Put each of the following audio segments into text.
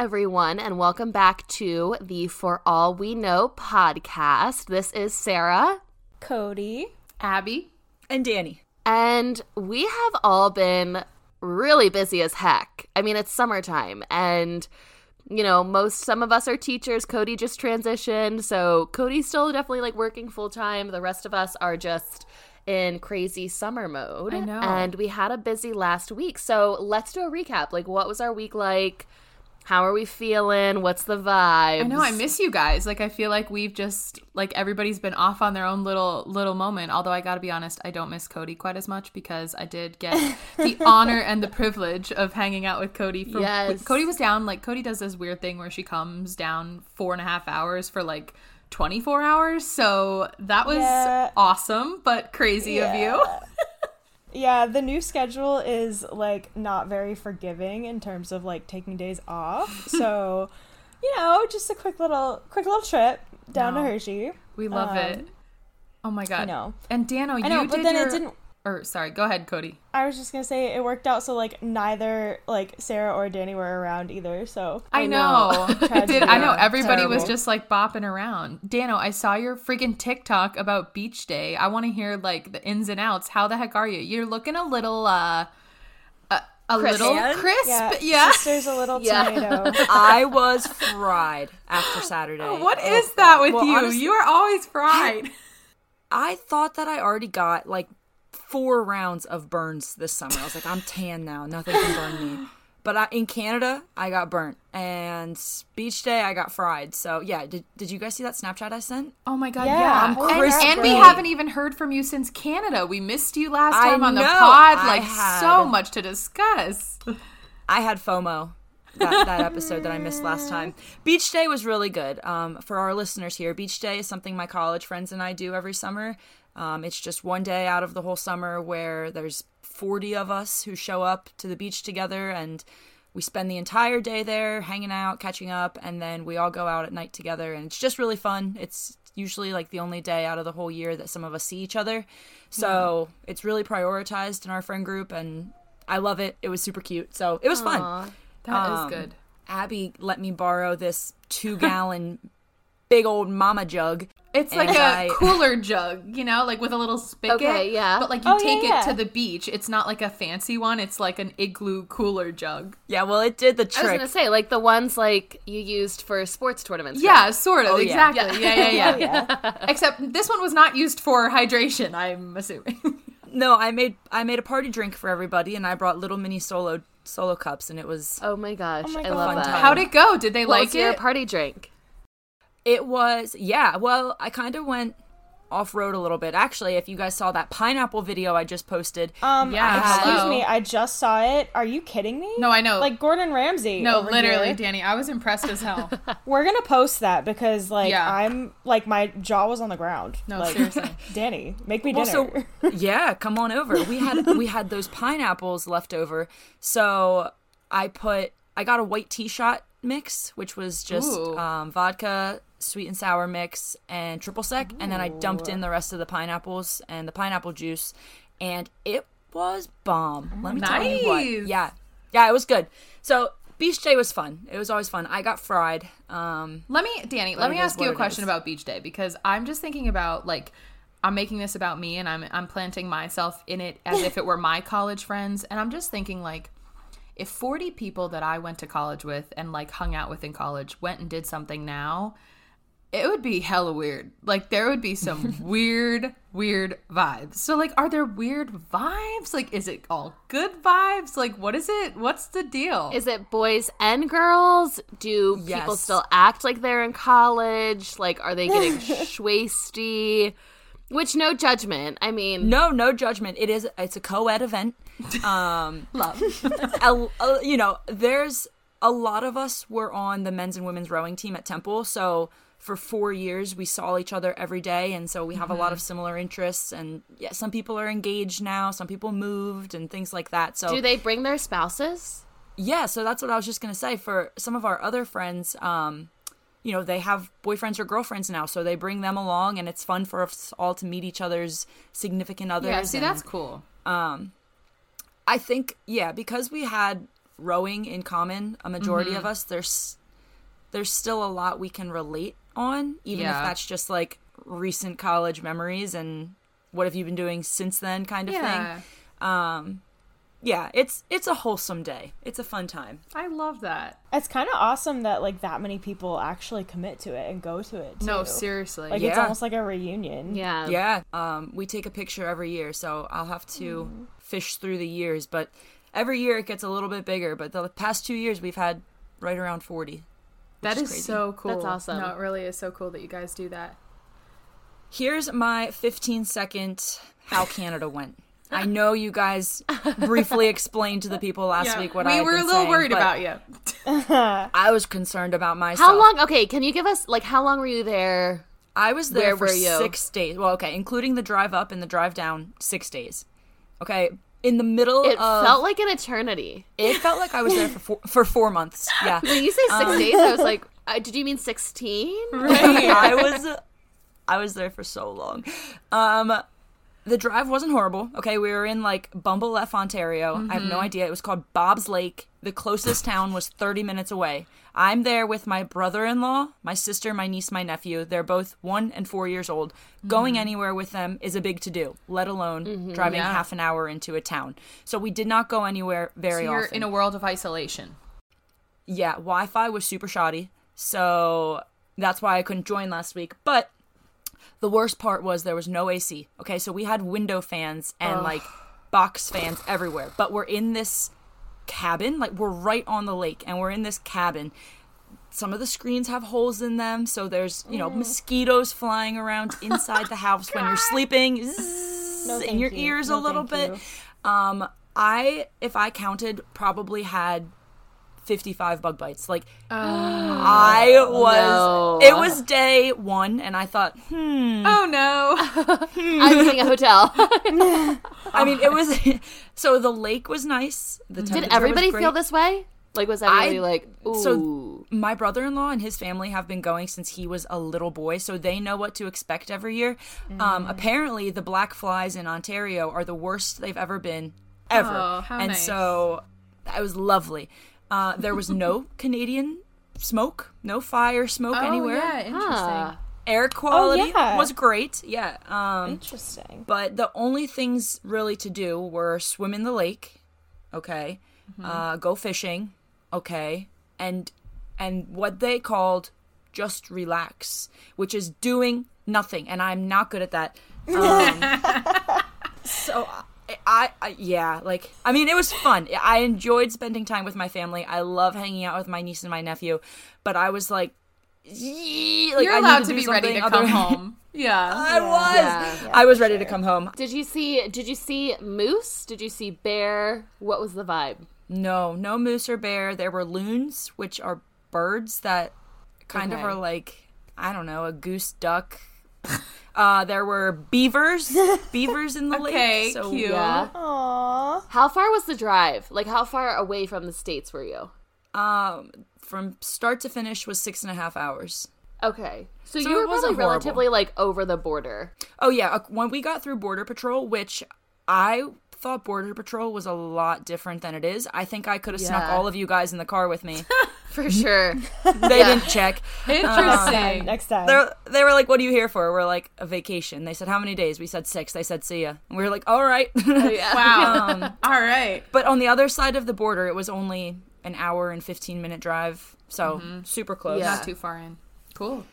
Hi, everyone, and welcome back to the For All We Know podcast. This is Sarah, Cody, Abby, and Danny. And we have all been really busy as heck. I mean, it's summertime, and you know, most some of us are teachers. Cody just transitioned, so Cody's still definitely like working full time. The rest of us are just in crazy summer mode. I know. And we had a busy last week. So let's do a recap. Like, what was our week like? How are we feeling? What's the vibe? I know I miss you guys. Like I feel like we've just like everybody's been off on their own little little moment. Although I got to be honest, I don't miss Cody quite as much because I did get the honor and the privilege of hanging out with Cody. For, Yes. Cody was down. Like Cody does this weird thing where she comes down four and a half hours for like 24 hours. So that was Yeah. awesome, but crazy of you. Yeah, the new schedule is like not very forgiving in terms of like taking days off. so, you know, just a quick little quick little trip down No. to Hershey. We love Um, it. Oh my god. I know. And Dano, you I know, but did then your... it didn't Or sorry, go ahead, Cody. I was just gonna say it worked out so like neither like Sarah or Danny were around either. So I, I know. know. Did. I know. Yeah, Everybody was just like bopping around. Dano, I saw your freaking TikTok about beach day. I want to hear like the ins and outs. How the heck are you? You're looking a little uh a, a Crisp. little crisp. yeah, Yeah. Sister's a little Yeah. tomato. I was fried after Saturday. What Oh, that with Well, you? honestly, you are always fried. I thought that I already got like four rounds of burns this summer. I was like, I'm tan now. Nothing can burn me. But I, in Canada, I got burnt, and beach day, I got fried. So yeah, did, did you guys see that Snapchat I sent? Oh my god, Yeah, yeah. I'm and, crispy. and we haven't even heard from you since Canada. We missed you last I time on the pod. I Like had- so much to discuss. I had FOMO. That, that episode that I missed last time. Beach Day was really good. Um, for our listeners here, Beach Day is something my college friends and I do every summer. Um, it's just one day out of the whole summer where there's 40 of us who show up to the beach together and we spend the entire day there hanging out, catching up, and then we all go out at night together. And it's just really fun. It's usually like the only day out of the whole year that some of us see each other. So it's really prioritized in our friend group, and I love it. It was super cute. So it was fun. That is Um, good. Abby let me borrow this two gallon big old mama jug. It's like And a I- cooler jug, you know, like with a little spigot. Okay, yeah. But like you Oh, yeah, take it yeah. to the beach. It's not like a fancy one. It's like an igloo cooler jug. Yeah, well, it did the trick. I was gonna say like the ones like you used for sports tournaments. Yeah, right? sort of. Oh, yeah. exactly. Yeah, yeah, yeah. Oh, yeah. Except this one was not used for hydration. I'm assuming. No, I made I made a party drink for everybody, and I brought little mini solo solo cups, and it was Oh my gosh, Oh my I God. love that. time. How'd it go? Did they what like was your party drink? It was yeah. Well, I kind of went off road a little bit. Actually, if you guys saw that pineapple video I just posted, Um, Yeah, excuse hello. me, I just saw it. Are you kidding me? No, I know. Like Gordon Ramsay. no, literally, here. Danny. I was impressed as hell. We're gonna post that because like Yeah. I'm like my jaw was on the ground. No, like, seriously. Danny, make me Well, dinner. so yeah, come on over. We had we had those pineapples left over, so I put I got a white tea shot mix, which was just um, vodka, sweet and sour mix, and triple sec, and then I dumped in the rest of the pineapples and the pineapple juice, and it was bomb. Let me tell you what. Yeah, yeah, it was good. So beach day was fun. It was always fun. I got fried. Um, Let me, Danny, let me ask you a question is. about beach day because I'm just thinking about like I'm making this about me and I'm I'm planting myself in it as if it were my college friends and I'm just thinking like if 40 people that I went to college with and like hung out with in college went and did something now, it would be hella weird. Like there would be some weird, weird vibes. So like are there weird vibes? Like is it all good vibes? Like what is it? What's the deal? Is it boys and girls? Do people still act like they're in college? Like, are they getting schwasty? Which, no judgment. I mean, no, no judgment. It is. It's a co-ed event. Um, love? a, a- you know, there's a lot of us were on the men's and women's rowing team at Temple, so for four years we saw each other every day, and so we have a lot of similar interests. And yeah, some people are engaged now, some people moved, and things like that. So do they bring their spouses? yeah, so that's what I was just gonna say. For some of our other friends, um, you know, they have boyfriends or girlfriends now, so they bring them along, and it's fun for us all to meet each other's significant others. Yeah, see and- that's cool. um I think yeah, because we had rowing in common, a majority of us, there's there's still a lot we can relate on, even Yeah. if that's just like recent college memories and what have you been doing since then kind of Yeah. thing. Um yeah, it's it's a wholesome day. It's a fun time. I love that. It's kind of awesome that like that many people actually commit to it and go to it. No, seriously. Like it's almost like a reunion. Yeah. Yeah, um, we take a picture every year, so I'll have to fish through the years. But every year it gets a little bit bigger. But the past two years we've had right around forty. That is is crazy. so cool. That's awesome. No, it really is so cool that you guys do that. Here's my 15 second how Canada went. I know you guys briefly explained to the people last week what we I had were been a little saying, worried about you. I was concerned about myself. How long? Okay, can you give us like how long were you there? I was there Where for six days. Well, okay, including the drive up and the drive down, six days. Okay, in the middle It of felt like an eternity. it felt like I was there for four, for four months. Yeah, When you say six days, I was like, uh, did you mean sixteen? I was I was there for so long. Um the drive wasn't horrible. Okay, we were in like Bumble F, Ontario. I have no mm-hmm. idea. It was called Bob's Lake. The closest town was 30 minutes away. I'm there with my brother in law, my sister, my niece, my nephew. They're both one and four years old. Going mm-hmm. anywhere with them is a big to do, let alone mm-hmm. driving Yeah. half an hour into a town. So we did not go anywhere very So you're often. in a world of isolation. yeah, Wi Fi was super shoddy. So that's why I couldn't join last week. But the worst part was there was no AC. Okay, so we had window fans and like box fans everywhere. But we're in this cabin, like we're right on the lake, and we're in this cabin. Some of the screens have holes in them, so there's, you know, mosquitoes flying around inside the house when you're sleeping. Zzz, No, in your you. ears No, a little bit. Um, I, if I counted, probably had 55 bug bites. Like, I was, no. it was day one, and I thought, hmm. Oh no. I'm getting a hotel. I mean, it was, so the lake was nice. The Did everybody feel this way? Like, was everybody I- like, ooh? so my brother-in-law and his family have been going since he was a little boy so they know what to expect every year um, Mm. apparently the black flies in ontario are the worst they've ever been ever Oh, and nice. so it was lovely uh, there was no canadian smoke no fire smoke Oh anywhere yeah, interesting. Huh. air quality yeah. was great yeah um, Interesting. but the only things really to do were swim in the lake, okay, uh, go fishing, okay, and and what they called just relax, which is doing nothing, and I'm not good at that. Um, so I, I, I yeah, like I mean, it was fun. I enjoyed spending time with my family. I love hanging out with my niece and my nephew, but I was like. "Yee," like, You're I allowed to be ready to something come home. Yeah. I was. Yeah. I was ready to come home. Did you see? Did you see moose? Did you see bear? What was the vibe? No, no moose or bear. There were loons, which are birds that kind of are like I don't know, a goose duck. Uh, there were beavers, beavers in the Okay, lake. So, cute. Yeah. Aww. How far was the drive? Like, how far away from the states were you? Um, from start to finish was six and a half hours. Okay, so, So you were wasn't probably horrible. relatively like over the border. Oh yeah, uh, when we got through border patrol, which I thought border patrol was a lot different than it is. I think I could have snuck all of you guys in the car with me. For sure. they didn't check. Interesting. Next time. They're, were like, "What are you here for?" We're like, "A vacation." They said, "How many days?" We said six. They said, "See ya." And we were like, "All right." yeah. Wow. Um, All right. but on the other side of the border, it was only an hour and fifteen minute drive, so super close. Yeah. Not too far in. Cool.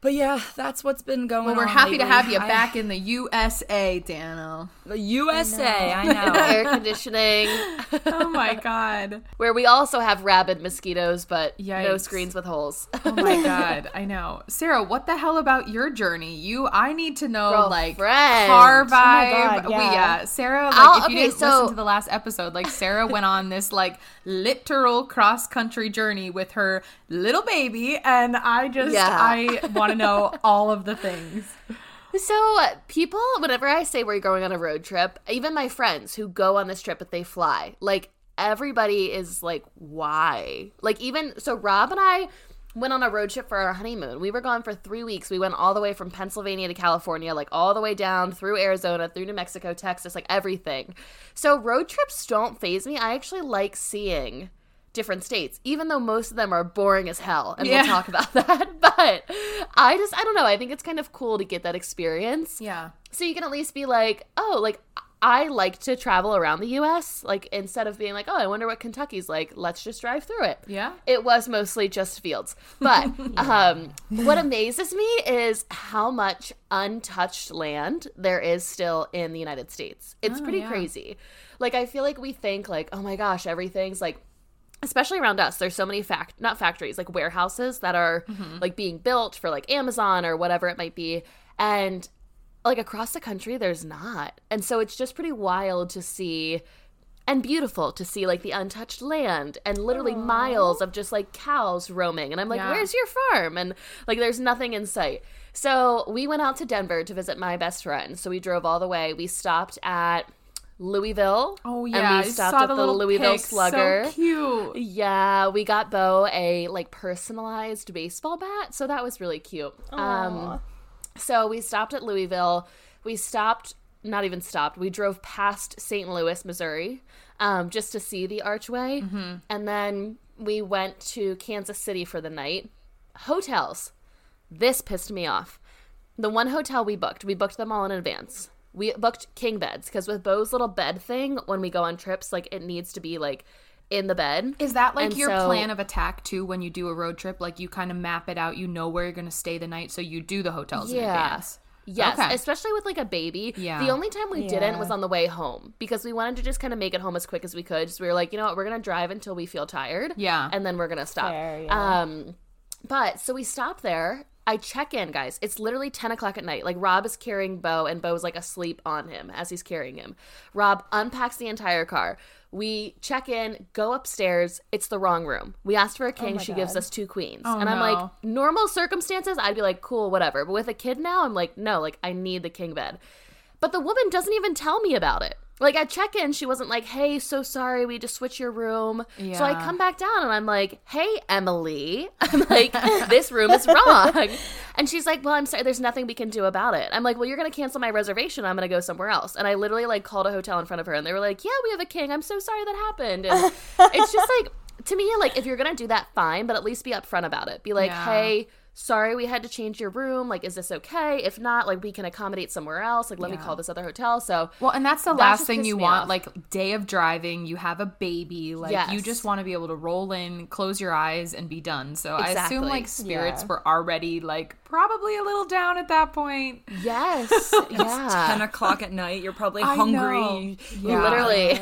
But yeah, that's what's been going. Well, we're on happy to have you I- back in the USA, Dano. the USA. I know. Air conditioning, Oh my god. where we also have rabid mosquitoes, but no screens with holes. Oh my god. I know. Sarah, what the hell about your journey? You I need to know like Girlfriend. car Oh my vibe. God, We yeah. yeah. Sarah, like I'll- if you okay, didn't so- listen to the last episode, like Sarah went on this like literal cross country journey with her little baby and I just Yeah. I want to know all of the things. So people, whenever I say we're going on a road trip, even my friends who go on this trip but they fly, like everybody is like, why? Like even so, Rob and I went on a road trip for our honeymoon. We were gone for three weeks. We went all the way from Pennsylvania to California, like all the way down through Arizona, through New Mexico, Texas, like everything. So road trips don't phase me. I actually like seeing different states, even though most of them are boring as hell. And Yeah. we'll talk about that. But I just, I don't know. I think it's kind of cool to get that experience. Yeah. So you can at least be like, oh, like I like to travel around the US. Like instead of being like, oh, I wonder what Kentucky's like, let's just drive through it. Yeah. It was mostly just fields. But um, what amazes me is how much untouched land there is still in the United States. It's Oh, pretty yeah. crazy. Like I feel like we think like, oh my gosh, everything's like especially around us there's so many fact not factories like warehouses that are Mm-hmm. like being built for like amazon or whatever it might be. And like across the country there's not. And so it's just pretty wild to see and beautiful to see like the untouched land and literally miles of just like cows roaming. And i'm like Yeah. where's your farm? And like there's nothing in sight. So we went out to denver to visit my best friend. So we drove all the way. We stopped at louisville Oh and yeah. we stopped saw at the the little louisville slugger So cute. yeah, we got Bo a like personalized baseball bat, so that was really cute. Um so we stopped at Louisville. We stopped not even stopped. We drove past St. Louis, Missouri, um, just to see the archway. And then we went to Kansas City for the night. Hotels. This pissed me off. The one hotel we booked, we booked them all in advance. We booked king beds because with Bo's little bed thing, when we go on trips, like it needs to be like in the bed. Is that like And your so- plan of attack too when you do a road trip? Like you kind of map it out, you know where you're going to stay the night, so you do the hotels in Yeah. advance. Yes, Okay. especially with like a baby. Yeah. The only time we didn't was on the way home because we wanted to just kind of make it home as quick as we could. So we were like, you know what, we're gonna drive until we feel tired. Yeah. And then we're gonna stop. Fair, yeah. Um but so we stopped there. I check in, guys. It's literally 10 o'clock at night. Like, Rob is carrying Bo, and Bo's like asleep on him as he's carrying him. Rob unpacks the entire car. We check in, go upstairs. It's the wrong room. We asked for a oh king. my she gives us two queens. Oh, and I'm no. like, normal circumstances, I'd be like, cool, whatever. But with a kid now, I'm like, no, like, I need the king bed. But the woman doesn't even tell me about it. Like at check in, she wasn't like, hey, so sorry, we just switched your room. Yeah. So I come back down and I'm like, hey, Emily. I'm like, this room is wrong. And she's like, well, I'm sorry, there's nothing we can do about it. I'm like, well, you're going to cancel my reservation. I'm going to go somewhere else. And I literally like called a hotel in front of her and they were like, yeah, we have a king. I'm so sorry that happened. And it's just like, to me, like, if you're going to do that, fine, but at least be upfront about it. Be like, Yeah. hey, sorry we had to change your room like is this okay if not like we can accommodate somewhere else like let me call this other hotel so Well, and that's the That last thing you want. off. Like day of driving, you have a baby, like you just want to be able to roll in, close your eyes, and be done. So I assume like spirits Yeah. were already like probably a little down at that point. yes yeah 10 o'clock at night. You're probably hungry. You, Yeah. literally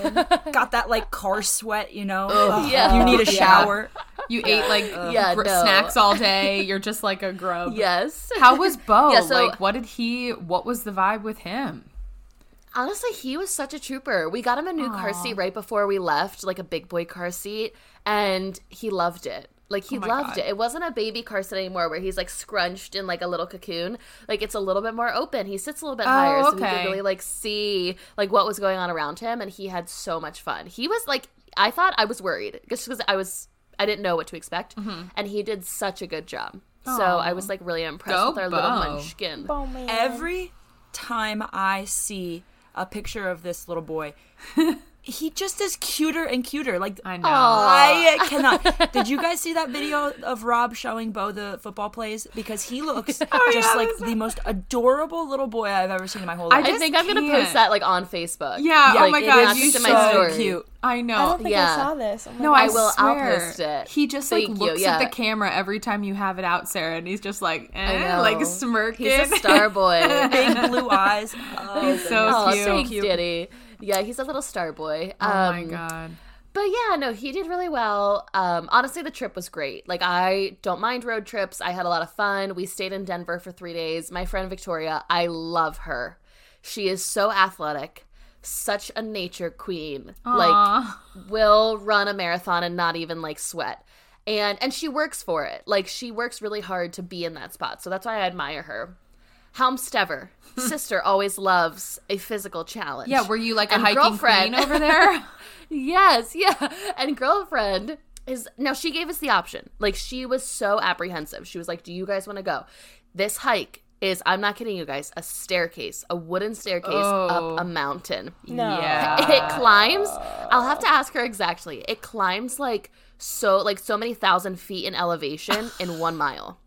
got that like car sweat, you know? Ugh, Yeah. You need a Yeah. shower. You ate like Yeah, gr- no. snacks all day. You're just like a grub. yes How was Bo? Yeah, so- like, what did he? What was the vibe with him? honestly he was such a trooper we got him a new car seat right before we left like a big boy car seat and he loved it like he Oh loved God. it. It wasn't a baby car seat anymore where he's like scrunched in like a little cocoon. Like it's a little bit more open. He sits a little bit higher, so we oh, okay. could really like see like what was going on around him. And he had so much fun. He was like, I thought I was worried just because I was I didn't know what to expect, Mm-hmm. and he did such a good job. So I was like really impressed Go with our little munchkin. Man. Every time I see a picture of this little boy, he just is cuter and cuter. Like I know. I cannot. Did you guys see that video of Rob showing Bo the football plays? Because he looks just Oh, yeah, like that's- the most adorable little boy I've ever seen in my whole life. I just think I'm gonna post that like on Facebook. Yeah, oh like, my it God, is you so my story. cute. I know. I don't think Yeah. I saw this. Oh No, God. I I will- I'll post it. He just like Thank you, looks yeah. at the camera every time you have it out, Sarah, and he's just like, eh, know. like smirking. He's a star boy. Big blue eyes. Oh, He's so oh, cute. thanks, Diddy. Yeah, he's a little star boy. oh my Um, god. But yeah, no, he did really well. Um, honestly, the trip was great. Like, I don't mind road trips. I had a lot of fun. We stayed in Denver for three days. My friend Victoria, I love her. She is so athletic, such a nature queen. Like, will run a marathon and not even like sweat. And and she works for it. Like she works really hard to be in that spot. So that's why I admire her. Helmstever, sister always loves a physical challenge. Yeah, were you like a hiking girlfriend- over there? Yes, yeah. And girlfriend is now she gave us the option. Like she was so apprehensive. She was like, "Do you guys want to go?" This hike is I'm not kidding you guys, a staircase, a wooden staircase Oh. up a mountain. No. Yeah. it climbs. I'll have to ask her exactly. It climbs like so like so many thousand feet in elevation in 1 mile.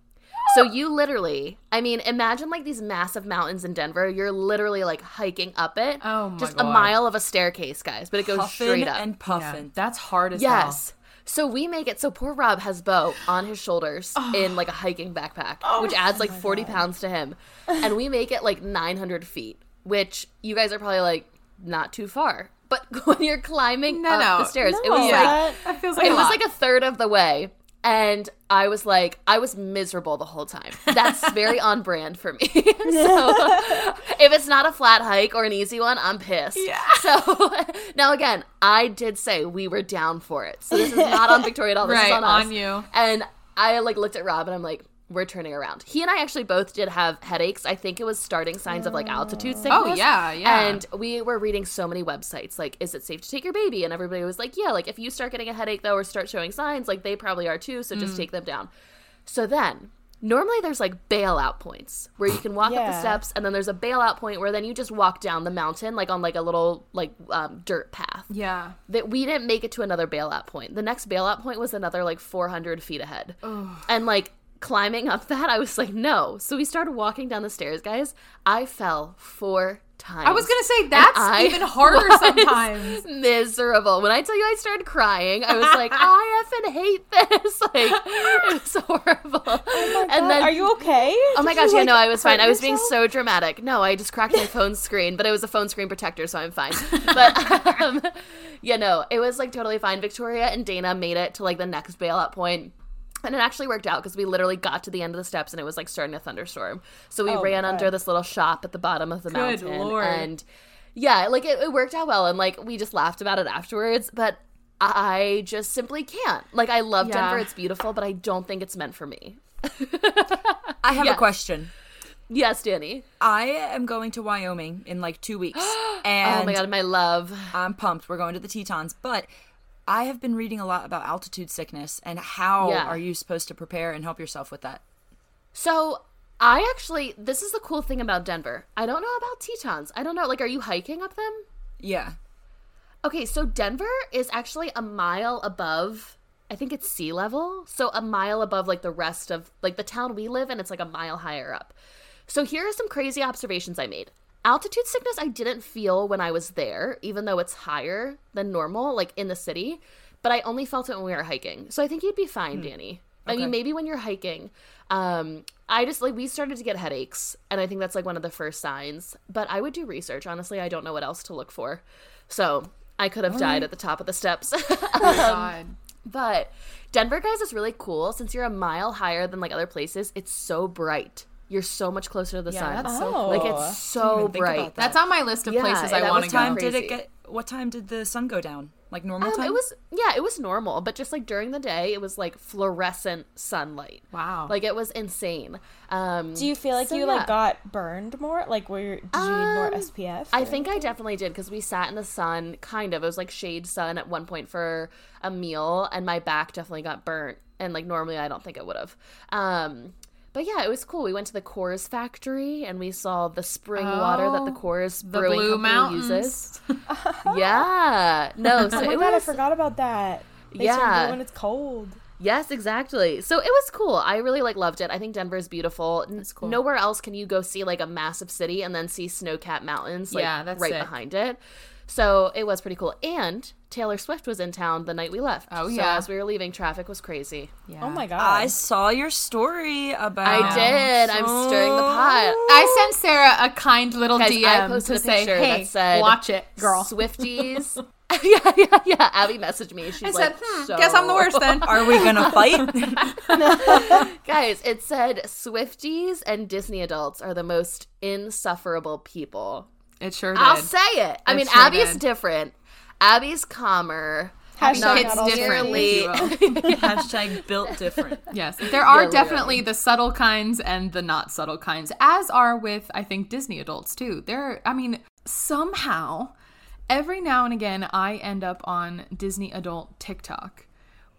So you literally, I mean, imagine like these massive mountains in Denver. You're literally like hiking up it. Oh my Just a mile of a staircase, guys, but it goes Puffin straight up. and Yeah, that's hard as hell. Yes. So we make it so poor Rob has Bo on his shoulders in like a hiking backpack, oh which adds oh like 40 pounds to him. And we make it like 900 feet, which you guys are probably like not too far. But when you're climbing No, up no. the stairs, it was Yeah. like That feels like it a was lot. like a third of the way. And I was like, I was miserable the whole time. That's very on brand for me. so if it's not a flat hike or an easy one, I'm pissed. Yeah. So now again, I did say we were down for it. So this is not on Victoria at all. This is on us. on you. And I like looked at Rob and I'm like, we're turning around. He and I actually both did have headaches. I think it was starting signs of like altitude sickness. Oh, yeah, yeah. And we were reading so many websites like, is it safe to take your baby? And everybody was like, yeah, like if you start getting a headache though or start showing signs, like they probably are too. So Mm. just take them down. So then. Normally, there's like bailout points where you can walk up the steps, and then there's a bailout point where then you just walk down the mountain, like on like a little like um, dirt path Yeah. that we didn't make it to another bailout point. The next bailout point was another like 400 feet ahead. And like climbing up that, I was like, no. So we started walking down the stairs, guys. I fell four times. I was gonna say that's even harder sometimes. Miserable. When I tell you I started crying, I was like, I effing hate this. Like, it was horrible. and God, then are you okay? Oh my Did gosh, you, yeah, like, no, I was fine. I was being so dramatic. No, I just cracked my phone screen, but it was a phone screen protector, so I'm fine. But um, yeah, no, it was like totally fine. Victoria and Dana made it to like the next bailout point. And it actually worked out because we literally got to the end of the steps and it was like starting to thunderstorm. So we Oh, ran under this little shop at the bottom of the Good mountain. Lord. And yeah, like it, it worked out well. And like we just laughed about it afterwards. But I just simply can't. Like I love Yeah. Denver, it's beautiful, but I don't think it's meant for me. I have Yeah. a question. Yes, Danny. I am going to Wyoming in like two weeks, and oh my god, my love. I'm pumped. We're going to the Tetons, but I have been reading a lot about altitude sickness and how Yeah. are you supposed to prepare and help yourself with that. So I actually, this is the cool thing about Denver. I don't know about Tetons. I don't know. Like, are you hiking up them? Yeah. Okay, so Denver is actually a mile above. I think it's sea level. So a mile above like the rest of like the town we live in. It's like a mile higher up. So here are some crazy observations I made. Altitude sickness I didn't feel when I was there, even though it's higher than normal, like in the city. But I only felt it when we were hiking. So I think you'd be fine, Danny. I mean, maybe when you're hiking. Um, I just like we started to get headaches, and I think that's like one of the first signs. But I would do research. Honestly, I don't know what else to look for. So I could have died at the top of the steps. God. But Denver, guys, is really cool. Since you're a mile higher than like other places, it's so bright. You're so much closer to the Yeah, sun. that's Oh. so like it's so bright. that. That's on my list of Yeah, places I that want was to What time did it get? What time did the sun go down? Like normal Um, time? it was yeah, it was normal, but just like during the day, it was like fluorescent sunlight. Wow. Like it was insane. Um, Do you feel like so, you yeah. like got burned more? Like, were you, did you need more Um, SPF? I or think I definitely did because we sat in the sun, kind of. It was like shade sun at one point for a meal, and my back definitely got burnt. And like normally, I don't think it would have. Um, but yeah, it was cool. We went to the Coors factory and we saw the spring water that the Oh, Coors the brewing Blue company Mountains. uses. yeah, no, so Oh my god, I forgot about that. They Yeah. when it's cold. Yes, exactly. So it was cool. I really like loved it. I think Denver is beautiful. Cool. Nowhere else can you go see like a massive city and then see snow-capped mountains like Yeah, that's right behind it. So it was pretty cool. And Taylor Swift was in town the night we left. Oh, So yeah. as we were leaving, traffic was crazy. Yeah. Oh my god. I saw your story about. I did. I'm stirring the pot. I sent Sarah a kind little Guys, DM I posted to a say, picture "Hey, that said, watch it, girl." Swifties. yeah, yeah, yeah. Abby messaged me. She's I like, said, hmm, so... "Guess I'm the worst then." Are we gonna fight? Guys, it said Swifties and Disney adults are the most insufferable people. It sure did. I'll say it. I It mean, sure Abby's did. different. Abby's calmer. Hashtag not It's not all different, nearly- if you will. Hashtag built different. Yes, there are Yeah, definitely literally. the subtle kinds and the not subtle kinds, as are with I think Disney adults too. There, I mean, somehow, every now and again, I end up on Disney adult TikTok,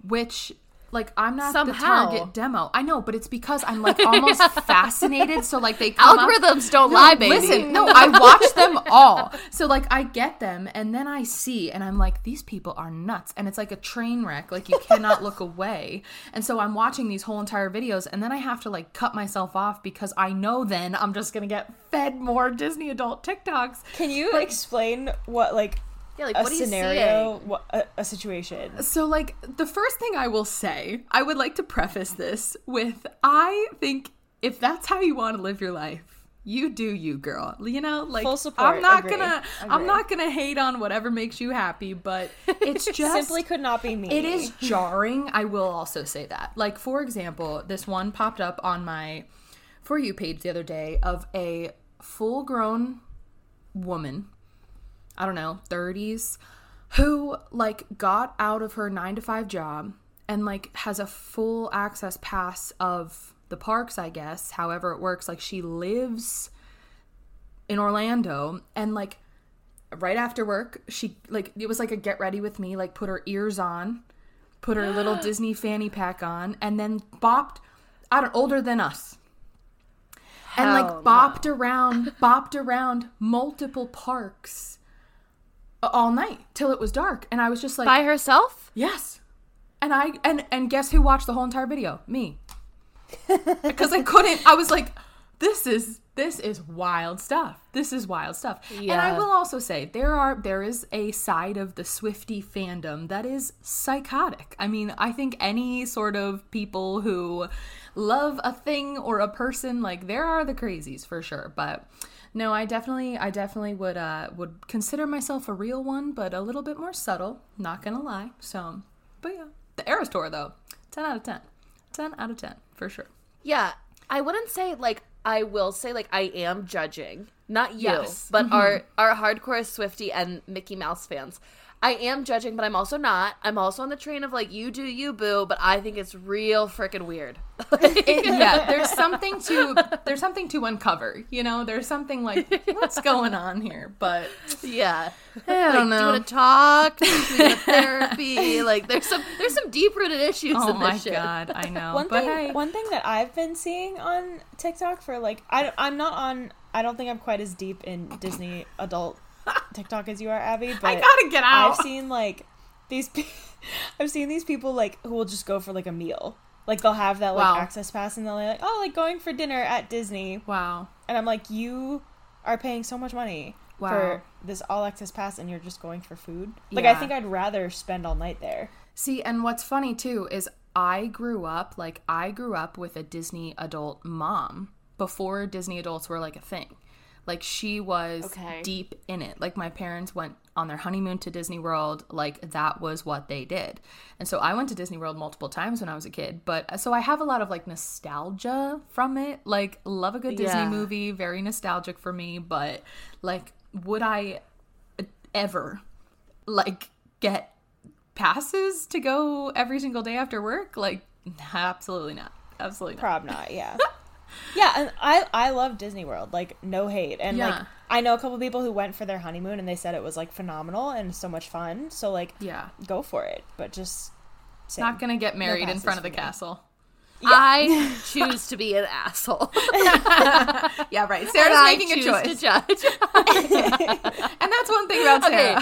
which like I'm not Somehow. the target demo. I know, but it's because I'm like almost fascinated. So like they come up- Algorithms don't No, lie, baby. Listen, no, I watch them all. So like I get them and then I see and I'm like, these people are nuts. And it's like a train wreck. Like you cannot look away. And so I'm watching these whole entire videos and then I have to like cut myself off because I know then I'm just gonna get fed more Disney adult TikToks. Can you explain what like Yeah, like a what are scenario, seeing? what, a, a situation? So, like, the first thing I will say, I would like to preface this with I think if that's how you want to live your life, you do you, girl. You know, like Full support, I'm not agree, gonna I'm not gonna hate on whatever makes you happy, but it's just Simply could not be me. it is jarring. I will also say that. Like, for example, this one popped up on my For You page the other day of a full grown woman, I don't know, 30s, who like got out of her nine to five job and like has a full access pass of the parks, I guess, however it works. Like, she lives in Orlando and like right after work she like it was like a get ready with me like put her ears on put her little disney fanny pack on and then bopped i don't older than us and like Hell bopped around bopped around multiple parks all night till it was dark and i was just like By herself? Yes. And I and and guess who watched the whole entire video? Me. because I couldn't I was like this is this is wild stuff. This is wild stuff. And I will also say there are there is a side of the Swiftie fandom that is psychotic. I mean, I think any sort of people who love a thing or a person like there are the crazies for sure, but no, I definitely I definitely would uh would consider myself a real one, but a little bit more subtle, not to lie. So, but yeah. The Eras though, 10 out of 10. 10 out of 10 for sure. Yeah, I wouldn't say like I will say like I am judging, not you, Yes. but our our hardcore Swiftie and Mickey Mouse fans. I am judging, but I'm also not. I'm also on the train of like you do you boo, but I think it's real freaking weird. It- yeah, there's something to there's something to uncover. You know, there's something like what's going on here, but yeah, I don't know. Do you know. want to talk? Do you want therapy? Like there's some there's some deep rooted issues Oh in my this shit. god, I know. One but thing, hey, one thing that I've been seeing on TikTok for like, I, I'm not on. I don't think I'm quite as deep in Disney adult TikTok as you are, Abby. But I gotta get out. I've seen like these. pe- I've seen these people like who will just go for like a meal. Like they'll have that like Wow. access pass and they'll be like, oh, like going for dinner at Disney, wow. and I'm like, you are paying so much money Wow. for this all access pass, and you're just going for food. Like I think I'd rather spend all night there. See, and what's funny too is I grew up like I grew up with a Disney adult mom before Disney adults were like a thing. Like she was Okay. deep in it. Like my parents went on their honeymoon to Disney World, like that was what they did. And so I went to Disney World multiple times when I was a kid, but uh, so I have a lot of like nostalgia from it. Like love a good Disney Yeah. movie, very nostalgic for me, but like would I uh, ever like get passes to go every single day after work? Like, absolutely not. Absolutely not. Prob not, yeah. yeah, and I I love Disney World. Like no hate. And like I know a couple people who went for their honeymoon and they said it was like phenomenal and so much fun. So like Yeah. go for it. But just same. Not gonna get married in front of the me. castle. I choose to be an asshole. Yeah, right. Sarah's I making a choice. to judge. And that's one thing about Okay.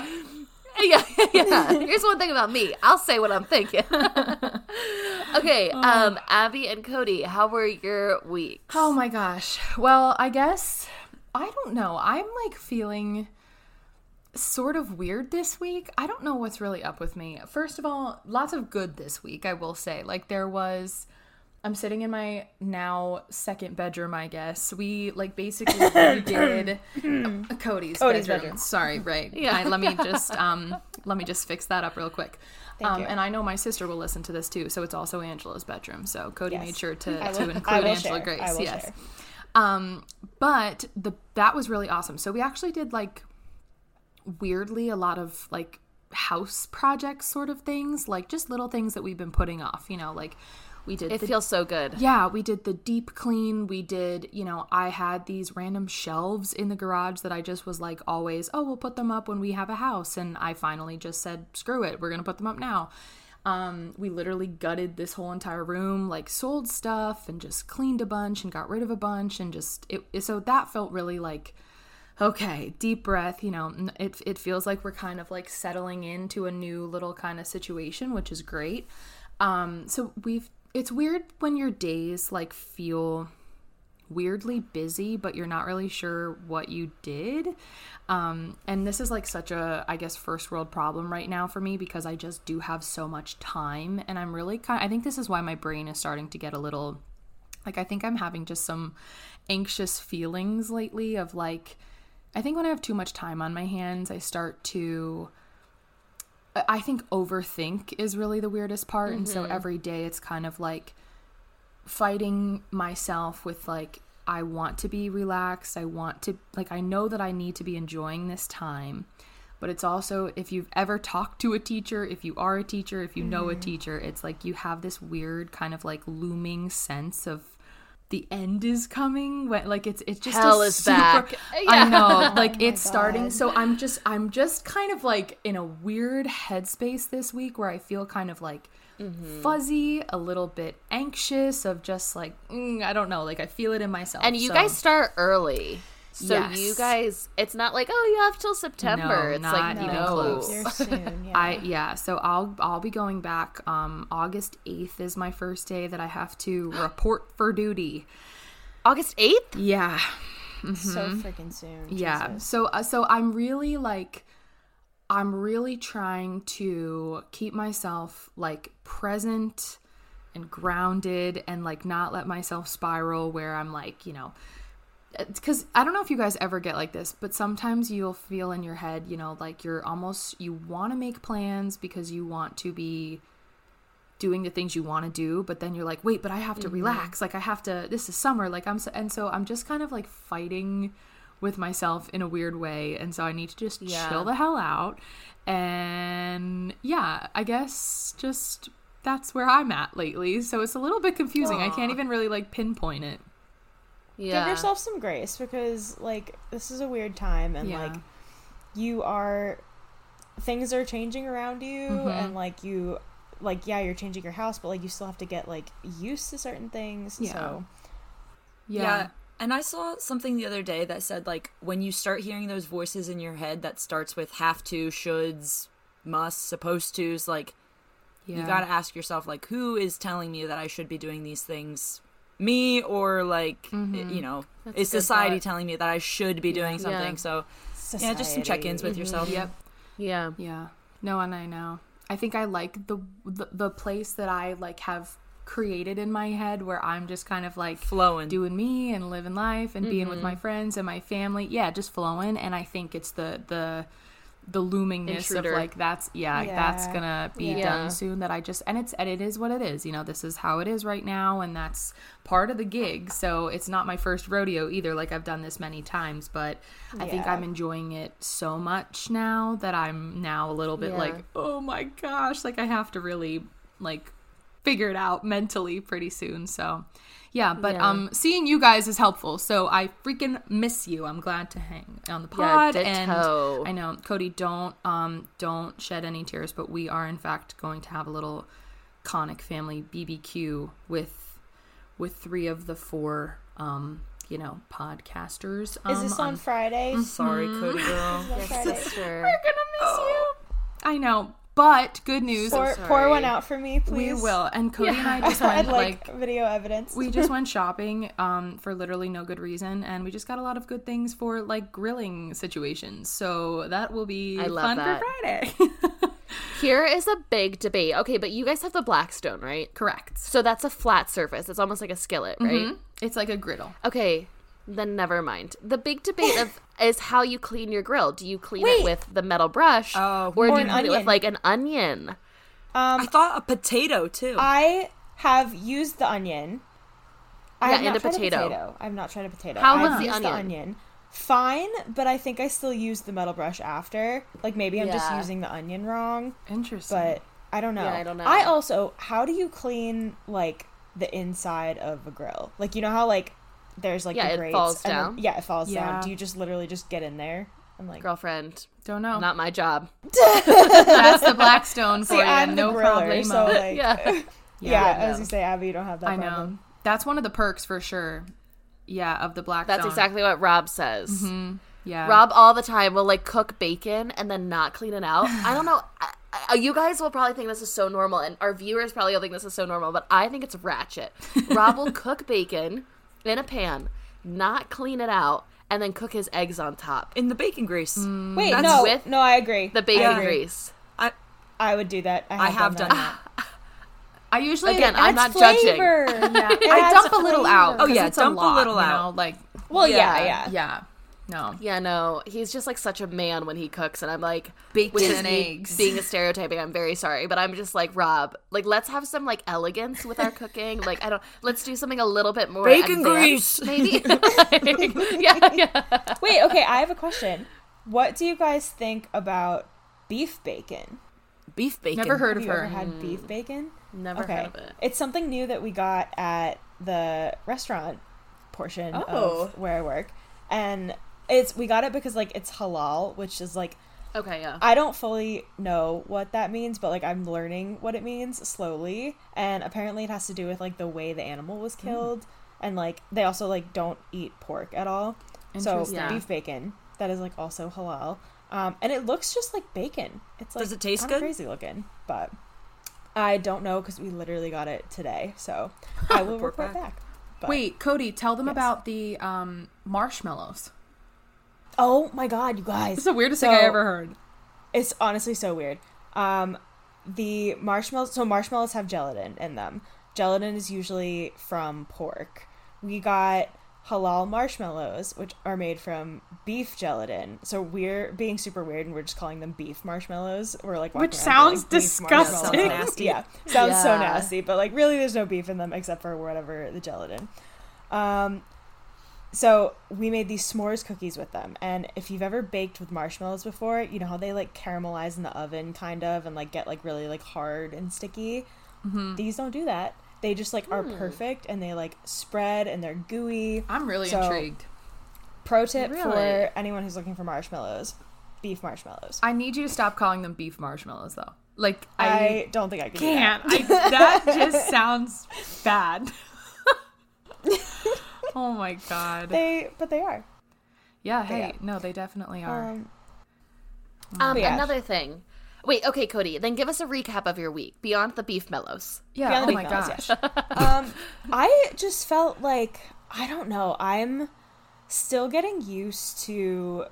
Yeah, yeah. Here's one thing about me. I'll say what I'm thinking. okay, um, Abby and Cody, how were your weeks? Oh my gosh. Well, I guess I don't know. I'm like feeling sort of weird this week. I don't know what's really up with me. First of all, lots of good this week, I will say. Like there was I'm sitting in my now second bedroom, I guess. We like basically redid uh, Cody's, Cody's bedroom. bedroom. Sorry, right. Yeah. I- let me just um let me just fix that up real quick. Thank um, you. and I know my sister will listen to this too, so it's also Angela's bedroom. So Cody Yes. made sure to, I to include Angela share. Grace. Will yes. share. Um, but the that was really awesome. So we actually did like weirdly a lot of like house projects sort of things, like just little things that we've been putting off, you know, like we did It the feels so good. yeah, we did the deep clean. We did, you know, I had these random shelves in the garage that I just was like always, oh, we'll put them up when we have a house. And I finally just said, screw it, we're going to put them up now. Um, we literally gutted this whole entire room, like sold stuff and just cleaned a bunch and got rid of a bunch and just it. So that felt really like okay, deep breath. You know, it it feels like we're kind of like settling into a new little kind of situation, which is great. Um, so we've it's weird when your days like feel weirdly busy, but you're not really sure what you did. Um, and this is like such a, I guess, first world problem right now for me because I just do have so much time. And I'm really kind I think this is why my brain is starting to get a little, like, I think I'm having just some anxious feelings lately of like, I think when I have too much time on my hands, I start to. I think overthink is really the weirdest part. Mm-hmm. And so every day it's kind of like fighting myself with like, I want to be relaxed. I want to, like, I know that I need to be enjoying this time. But it's also, if you've ever talked to a teacher, if you are a teacher, if you know mm-hmm. a teacher, it's like you have this weird kind of like looming sense of the end is coming when like it's it's just hell is super, back yeah. i know like oh it's God. starting so i'm just i'm just kind of like in a weird headspace this week where i feel kind of like mm-hmm. fuzzy a little bit anxious of just like mm, i don't know like i feel it in myself and you so. guys start early so yes. you guys, it's not like oh you have till September. No, it's like even no. close. Soon, yeah. I yeah. So I'll I'll be going back. Um, August eighth is my first day that I have to report for duty. August eighth. Yeah. Mm-hmm. So freaking soon. Yeah. Jesus. So uh, so I'm really like. I'm really trying to keep myself like present and grounded and like not let myself spiral where I'm like, you know, because I don't know if you guys ever get like this, but sometimes you'll feel in your head, you know, like you're almost, you want to make plans because you want to be doing the things you want to do, but then you're like, wait, but I have to mm-hmm. relax. Like, I have to, this is summer. Like, I'm, so, and so I'm just kind of like fighting with myself in a weird way. And so I need to just yeah. chill the hell out. And yeah, I guess just that's where I'm at lately. So it's a little bit confusing. Aww. I can't even really like pinpoint it. Yeah. Give yourself some grace because like this is a weird time and yeah. like you are things are changing around you mm-hmm. and like you like yeah, you're changing your house, but like you still have to get like used to certain things. Yeah. So yeah. yeah. And I saw something the other day that said like when you start hearing those voices in your head that starts with have to, shoulds, must, supposed to's, like yeah. you got to ask yourself like who is telling me that I should be doing these things me or like mm-hmm. you know That's is society thought. telling me that I should be doing something? Yeah. So society. yeah, just some check-ins with mm-hmm. yourself. Yep. Yeah. Yeah. No, and I know. I think I like the, the the place that I like have created in my head where I'm just kind of like flowing, doing me and living life and mm-hmm. being with my mm-hmm. friends and my family. Yeah, just flowing. And I think it's the the the loomingness Intruder. of like that's yeah, yeah. that's gonna be yeah. done soon that i just and it's and it is what it is you know this is how it is right now and that's part of the gig so it's not my first rodeo either like i've done this many times but i think i'm enjoying it so much now that i'm now a little bit like oh my gosh like i have to really like figure it out mentally pretty soon so yeah, but yeah. um, seeing you guys is helpful. So I freaking miss you. I'm glad to hang on the pod. Yeah, and I know, Cody, don't um, don't shed any tears. But we are in fact going to have a little conic family BBQ with with three of the four um, you know, podcasters. Um, is this on, on Friday? Mm-hmm. Sorry, Cody girl. yes, sister. We're gonna miss oh. you. I know, but good news. Pour, pour one out for me, please. We will. And Cody yeah. and I just went like, like, video evidence. we just went shopping um, for literally no good reason, and we just got a lot of good things for like grilling situations. So that will be I love fun that. for Friday. Here is a big debate. Okay, but you guys have the Blackstone, right? Correct. So that's a flat surface. It's almost like a skillet, right? Mm-hmm. It's like a griddle. Okay, then never mind. The big debate of is how you clean your grill. Do you clean Wait. it with the metal brush, oh, or, or do you clean it with like an onion? Um, I thought a potato too. I have used the onion. I yeah, have and a potato. a potato. I've not tried a potato. How was the onion? the onion? Fine, but I think I still use the metal brush after. Like maybe I'm yeah. just using the onion wrong. Interesting. But I don't know. Yeah, I don't know. I also, how do you clean like the inside of a grill? Like you know how like there's like yeah, the grates. It falls down. Then, yeah, it falls yeah. down. Do you just literally just get in there? I'm like girlfriend, don't know. Not my job. That's the Blackstone for See, you. I'm no the griller, problemo. so like, Yeah. yeah, Yeah, as you say, Abby, you don't have that I know. That's one of the perks for sure. Yeah, of the Blackstone. That's exactly what Rob says. Mm-hmm. Yeah. Rob all the time will like cook bacon and then not clean it out. I don't know. I, I, you guys will probably think this is so normal, and our viewers probably will think this is so normal, but I think it's ratchet. Rob will cook bacon in a pan, not clean it out, and then cook his eggs on top. in the bacon grease. Mm. Wait, That's no, with no, I agree. The bacon I agree. grease. I I would do that. I have, I have done that. I usually Again, I'm adds not judging. Yeah, I adds dump a little out. Oh, yeah, 'cause it's dump a lot, little you out. know, Like, Well, yeah, Yeah. yeah. yeah, no. Yeah, no, he's just like such a man when he cooks, and I'm like Bacon which is and eggs. Being a stereotyping, I'm very sorry, but I'm just like Rob. Like, let's have some like elegance with our cooking. Like, I don't. Let's do something a little bit more Bacon advanced, grease. maybe. Like, yeah, yeah. Wait, okay, I have a question. What do you guys think about beef bacon? Beef bacon. Never heard Have of you ever her. had hmm. beef bacon? Never okay. heard of it. It's something new that we got at the restaurant portion Oh. of where I work. And it's we got it because like it's halal, which is like Okay, yeah. I don't fully know what that means, but like I'm learning what it means slowly. And apparently it has to do with like the way the animal was Mm. killed. And like they also like don't eat pork at all. So Interesting. beef bacon, that is like also halal. Um, and it looks just like bacon. It's like Does it taste good? Crazy looking, but I don't know because we literally got it today. So I will Report report back. back. But- Wait, Cody, tell them Yes. about the um, marshmallows. Oh my god, you guys! It's the weirdest So- thing I ever heard. It's honestly so weird. Um, the marshmallows. So marshmallows have gelatin in them. Gelatin is usually from pork. We got halal marshmallows, which are made from beef gelatin. So we're being super weird, and we're just calling them beef marshmallows. We're like, Which sounds like, disgusting. Sounds nasty. Yeah, sounds so nasty. But like, really, there's no beef in them except for whatever the gelatin. Um, so we made these s'mores cookies with them, and if you've ever baked with marshmallows before, you know how they like caramelize in the oven, kind of, and like get like really like hard and sticky. Mm-hmm. These don't do that. They just like are Hmm. perfect, and they like spread, and they're gooey. I'm really So- intrigued. Pro tip Really? for anyone who's looking for marshmallows: beef marshmallows. I need you to stop calling them beef marshmallows, though. Like I, I, don't think I can. can't. that. I, that just sounds bad. oh my god. They, but they are. Yeah. Hey, yeah. no, they definitely are. Um, Um, yeah. another thing. Wait, okay, Cody. Then give us a recap of your week beyond the beef mellows. yeah. beyond Oh my beef mellows, gosh. um, I just felt like I don't know. I'm still getting used to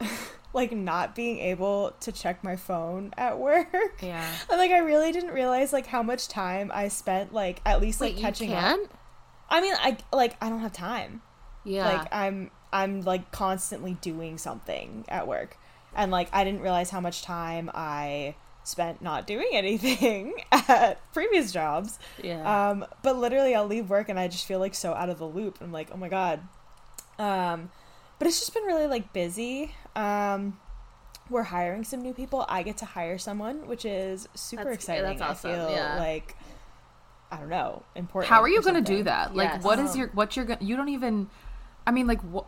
like not being able to check my phone at work. Yeah. And, like I really didn't realize like how much time I spent like at least like Wait, you catching up. I mean, I like I don't have time. Yeah. Like I'm I'm like constantly doing something at work. And like I didn't realize how much time I spent not doing anything at previous jobs. yeah. Um, but literally, I'll leave work and I just feel like so out of the loop. I'm like, oh my god. Um, but it's just been really like busy. Um, we're hiring some new people. I get to hire someone, which is super That's- exciting. that's awesome, I feel yeah. like I don't know important. How are you going to do that? Like, Yes. what is Oh. your what you're going? You don't even. I mean, like, what?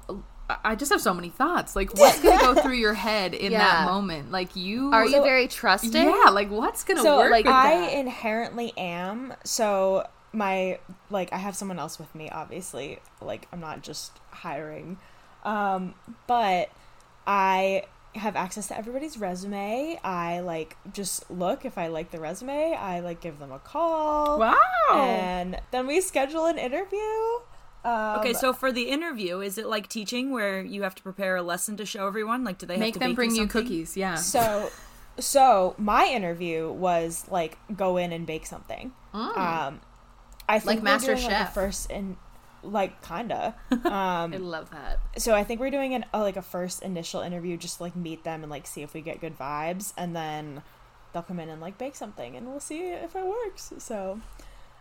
I just have so many thoughts. Like, what's going to go through your head in that moment? Like, you Are you So- very trusting? Yeah. Like, what's going to so work? like I that? inherently am. So my like I have someone else with me. Obviously, like I'm not just hiring, um, but I have access to everybody's resume. I like just look if I like the resume. I like give them a call. Wow. And then we schedule an interview. Um, Okay, so for the interview, is it like teaching where you have to prepare a lesson to show everyone? Like, do they have Make to them bake bring you something? cookies. Yeah. so so my interview was like go in and bake something. Um, I think Like Master doing, like, a Chef. first in like kinda. I Um, love that. so I think we're doing an uh, like a first initial interview just to, like meet them and like see if we get good vibes, and then they'll come in and like bake something, and we'll see if it works. So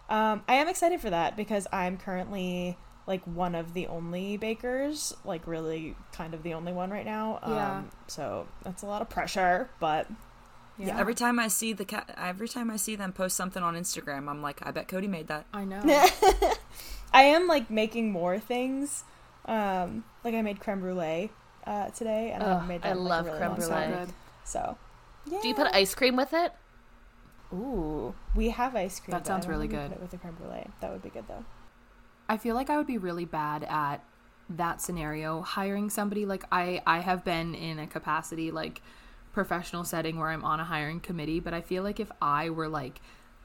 um, I am excited for that because I'm currently like one of the only bakers, like really kind of the only one right now. Um, Yeah. So that's a lot of pressure, but Yeah. Every time I see the cat, every time I see them post something on Instagram, I'm like, I bet Cody made that. I know. I am like making more things. Um, like I made creme brulee uh, today, and I made that. I love like, really creme brulee. So, yeah. Do you put ice cream with it? Ooh, we have ice cream. That sounds really good. with the creme brulee, that would be good though. I feel like I would be really bad at that scenario hiring somebody like I I have been in a capacity like professional setting where I'm on a hiring committee, but I feel like if I were like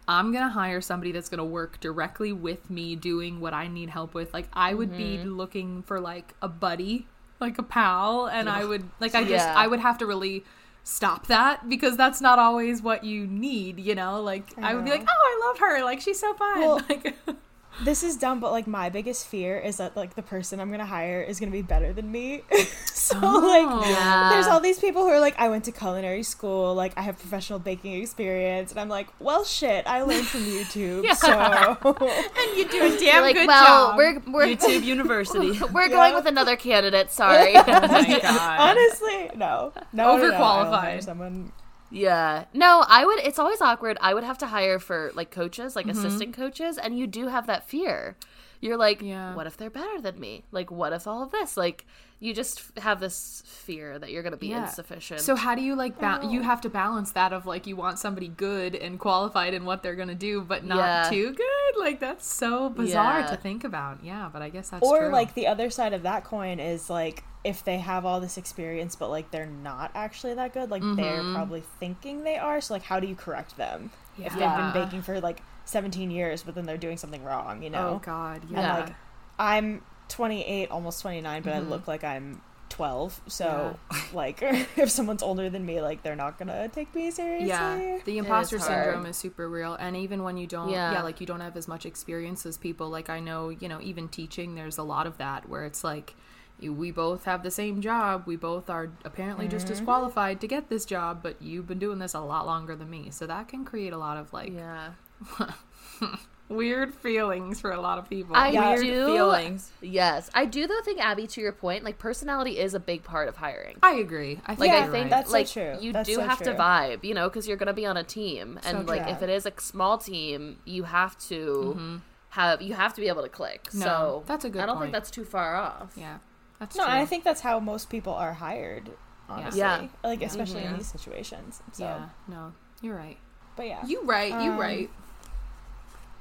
I'm going to hire somebody that's going to work directly with me doing what I need help with, like I would mm-hmm. be looking for like a buddy, like a pal, and yeah. I would like I just yeah. I would have to really stop that because that's not always what you need, you know? Like I, I would be like, "Oh, I love her. Like she's so fun." Well, like this is dumb, but like my biggest fear is that like the person I'm gonna hire is gonna be better than me. so oh, like yeah. there's all these people who are like, I went to culinary school, like I have professional baking experience, and I'm like, well shit, I learned from YouTube. yeah. So and you do a damn like, good well, job. We're, we're YouTube University. we're yeah. going with another candidate, sorry. oh my god. Honestly, no. No overqualified. No, someone yeah. No, I would it's always awkward. I would have to hire for like coaches, like mm-hmm. assistant coaches, and you do have that fear. You're like, yeah. what if they're better than me? Like what if all of this? Like you just have this fear that you're going to be yeah. insufficient. So how do you like ba- oh. you have to balance that of like you want somebody good and qualified in what they're going to do but not yeah. too good? Like that's so bizarre yeah. to think about. Yeah, but I guess that's Or true. like the other side of that coin is like if they have all this experience but like they're not actually that good like mm-hmm. they're probably thinking they are so like how do you correct them yeah. if they've been baking for like 17 years but then they're doing something wrong you know oh god yeah and like i'm 28 almost 29 but mm-hmm. i look like i'm 12 so yeah. like if someone's older than me like they're not gonna take me seriously yeah the imposter syndrome is super real and even when you don't yeah. yeah like you don't have as much experience as people like i know you know even teaching there's a lot of that where it's like we both have the same job. We both are apparently mm-hmm. just as qualified to get this job, but you've been doing this a lot longer than me. So that can create a lot of like yeah. weird feelings for a lot of people. I weird do, feelings. Yes, I do though think Abby, to your point, like personality is a big part of hiring. I agree. I think like I think right. that's like so true. you that's do so have true. to vibe, you know, because you're gonna be on a team, and so like true. if it is a small team, you have to. Mm-hmm. Have you have to be able to click? No, so that's a good. I don't point. think that's too far off. Yeah, that's no, true. I think that's how most people are hired. Honestly, yeah, like especially mm-hmm. in these situations. So. Yeah, no, you're right. But yeah, you right. You um, right.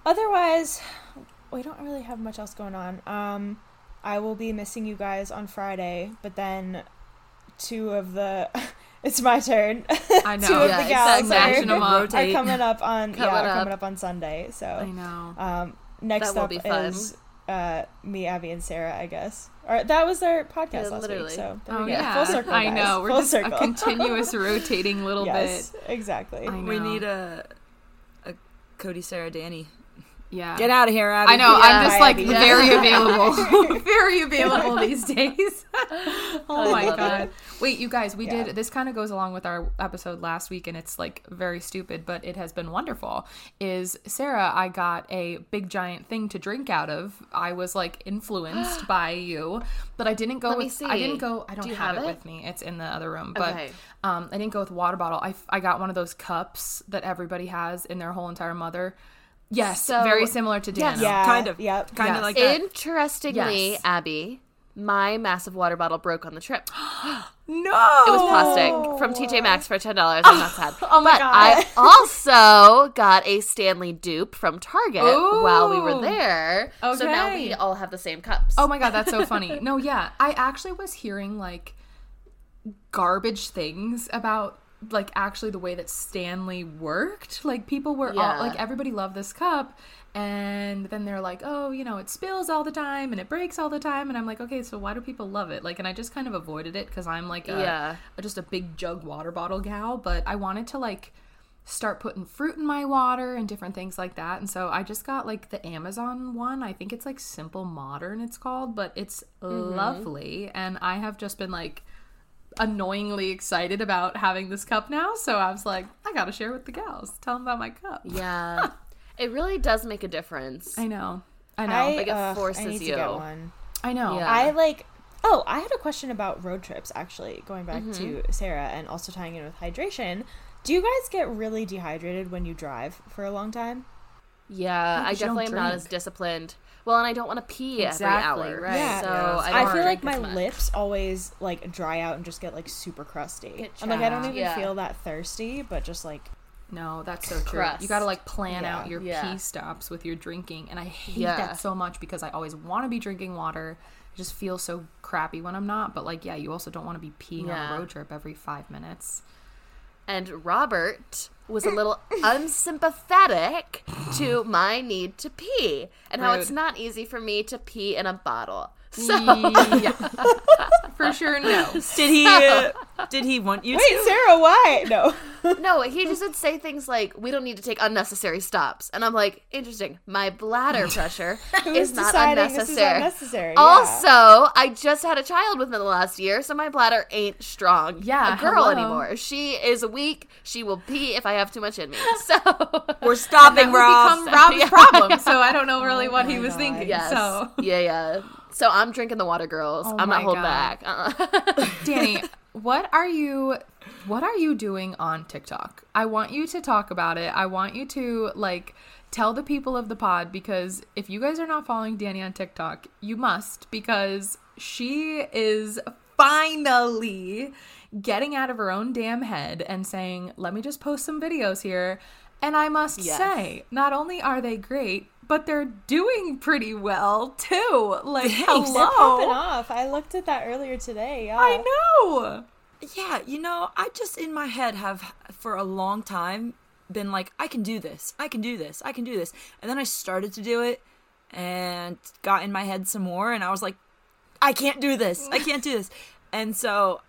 Otherwise, we don't really have much else going on. Um, I will be missing you guys on Friday, but then two of the it's my turn. I know. two of yeah, the gals are, are, coming up on coming yeah up. coming up on Sunday. So I know. Um, next up is uh, me, Abby, and Sarah, I guess. Or that was their podcast yeah, last literally. week. So oh yeah, full circle. Guys. I know we're full just circle. a continuous rotating little yes, bit. Exactly. We need a a Cody, Sarah, Danny yeah. Get out of here, Abby. I know. Yeah. I'm just like Abby. very available. very available these days. oh my god. It. Wait, you guys, we yeah. did this kind of goes along with our episode last week and it's like very stupid, but it has been wonderful. Is Sarah, I got a big giant thing to drink out of. I was like influenced by you, but I didn't go Let with I didn't go I don't Do have, have, it, it with me. It's in the other room, but okay. um I didn't go with water bottle. I I got one of those cups that everybody has in their whole entire mother Yes, so, very similar to Dan. Yes. Yeah, kind of. Yep. Kind yes. of like that. Interestingly, yes. Abby, my massive water bottle broke on the trip. no, it was plastic from TJ Maxx for ten dollars. I'm not sad. oh my but god! I also got a Stanley dupe from Target Ooh. while we were there. Okay. So now we all have the same cups. Oh my god, that's so funny. no, yeah, I actually was hearing like garbage things about like actually the way that Stanley worked. Like people were yeah. all like everybody loved this cup and then they're like, "Oh, you know, it spills all the time and it breaks all the time." And I'm like, "Okay, so why do people love it?" Like and I just kind of avoided it cuz I'm like a, yeah. A, just a big jug water bottle gal, but I wanted to like start putting fruit in my water and different things like that. And so I just got like the Amazon one. I think it's like Simple Modern it's called, but it's mm-hmm. lovely and I have just been like annoyingly excited about having this cup now. So I was like, I gotta share with the gals. Tell them about my cup. Yeah, it really does make a difference. I know. I know. I, like it uh, forces I you. I know. Yeah. I like. Oh, I had a question about road trips. Actually, going back mm-hmm. to Sarah and also tying in with hydration. Do you guys get really dehydrated when you drive for a long time? Yeah, I definitely am not as disciplined. Well, and I don't want to pee exactly, every hour, right? Yeah. So yeah. I, I, feel like my lips always like dry out and just get like super crusty. I'm like I don't even yeah. feel that thirsty, but just like no, that's so true. Crust. You got to like plan yeah. out your pee stops with your drinking, and I hate that so much because I always want to be drinking water. I just feel so crappy when I'm not. But like, yeah, you also don't want to be peeing on a road trip every five minutes. And Robert was a little unsympathetic to my need to pee and how it's not easy for me to pee in a bottle. So yeah. for sure, no. Did he? Uh, did he want you? Wait, to? Sarah, why? No. no, he just would say things like, "We don't need to take unnecessary stops," and I'm like, "Interesting. My bladder pressure is not unnecessary. unnecessary. Yeah. Also, I just had a child within the last year, so my bladder ain't strong. Yeah, a girl hello. anymore. She is weak. She will pee if I have too much in me. So we're stopping. Rob. Become Rob's yeah. problem. So I don't know really oh what he was God. thinking. Yes. So yeah, yeah. So I'm drinking the water, girls. Oh I'm not holding back. Uh-uh. Danny, what are you what are you doing on TikTok? I want you to talk about it. I want you to like tell the people of the pod because if you guys are not following Danny on TikTok, you must because she is finally getting out of her own damn head and saying, "Let me just post some videos here." And I must yes. say, not only are they great, but they're doing pretty well too. Like, Thanks. hello, they're popping off. I looked at that earlier today. Yeah. I know. Yeah, you know, I just in my head have for a long time been like, I can do this, I can do this, I can do this, and then I started to do it and got in my head some more, and I was like, I can't do this, I can't do this, and so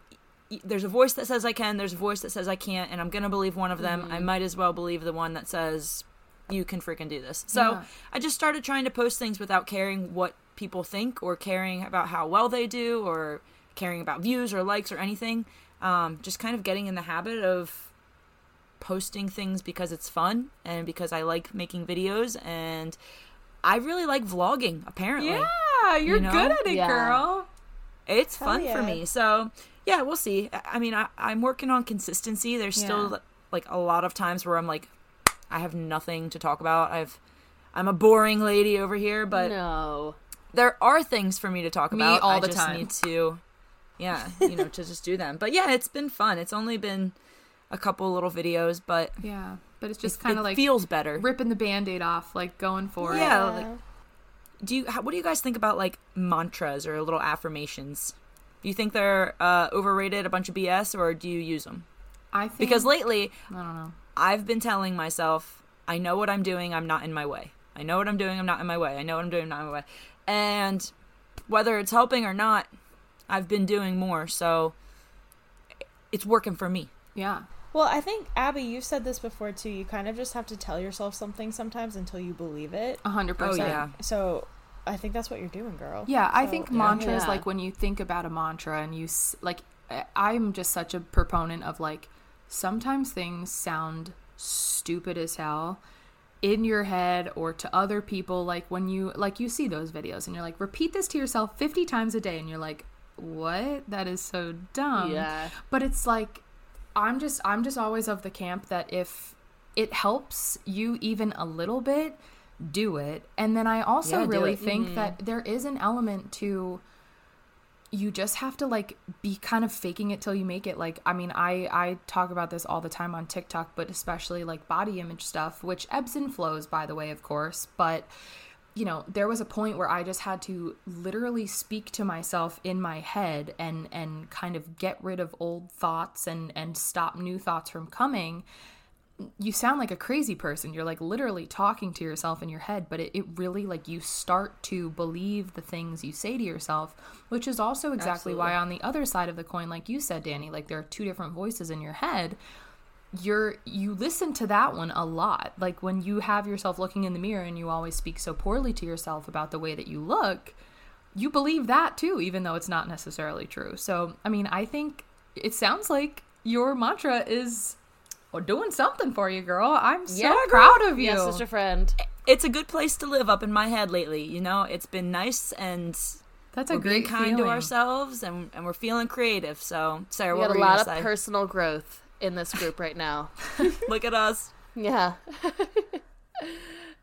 there's a voice that says I can, there's a voice that says I can't, and I'm gonna believe one of them. Mm-hmm. I might as well believe the one that says you can freaking do this. So yeah. I just started trying to post things without caring what people think or caring about how well they do or caring about views or likes or anything. Um, just kind of getting in the habit of posting things because it's fun and because I like making videos and I really like vlogging apparently. Yeah, you're you know? good at it, yeah. girl. It's Hell fun yeah. for me. So, yeah, we'll see. I mean, I, am working on consistency. There's yeah. still like a lot of times where I'm like, I have nothing to talk about. I've I'm a boring lady over here, but no. There are things for me to talk me about. all I the just time. need to yeah, you know, to just do them. But yeah, it's been fun. It's only been a couple little videos, but yeah, but it's just kind of like feels better ripping the band-aid off, like going for yeah, it. Yeah. Like, do you what do you guys think about like mantras or little affirmations? Do you think they're uh, overrated, a bunch of BS, or do you use them? I think because lately, I don't know. I've been telling myself, I know what I'm doing. I'm not in my way. I know what I'm doing. I'm not in my way. I know what I'm doing. I'm not in my way. And whether it's helping or not, I've been doing more. So it's working for me. Yeah. Well, I think Abby, you've said this before too. You kind of just have to tell yourself something sometimes until you believe it. A hundred oh, percent. Oh yeah. So I think that's what you're doing, girl. Yeah, so, I think mantras yeah. like when you think about a mantra and you like, I'm just such a proponent of like sometimes things sound stupid as hell in your head or to other people like when you like you see those videos and you're like repeat this to yourself 50 times a day and you're like what? That is so dumb. Yeah. But it's like i'm just i'm just always of the camp that if it helps you even a little bit do it. And then i also yeah, really think mm-hmm. that there is an element to you just have to like be kind of faking it till you make it. Like i mean i i talk about this all the time on tiktok but especially like body image stuff which ebbs and flows by the way of course. But you know there was a point where i just had to literally speak to myself in my head and and kind of get rid of old thoughts and and stop new thoughts from coming you sound like a crazy person. You're like literally talking to yourself in your head, but it, it really like you start to believe the things you say to yourself, which is also exactly Absolutely. why on the other side of the coin, like you said, Danny, like there are two different voices in your head. You're you listen to that one a lot. Like when you have yourself looking in the mirror and you always speak so poorly to yourself about the way that you look, you believe that too, even though it's not necessarily true. So I mean, I think it sounds like your mantra is or doing something for you, girl. I'm so yeah, proud of you. Yes, sister friend. It's a good place to live up in my head lately. You know, it's been nice and that's a we're great being kind feeling. to ourselves and, and we're feeling creative. So, Sarah, we got a lot of say? personal growth in this group right now. Look at us. Yeah.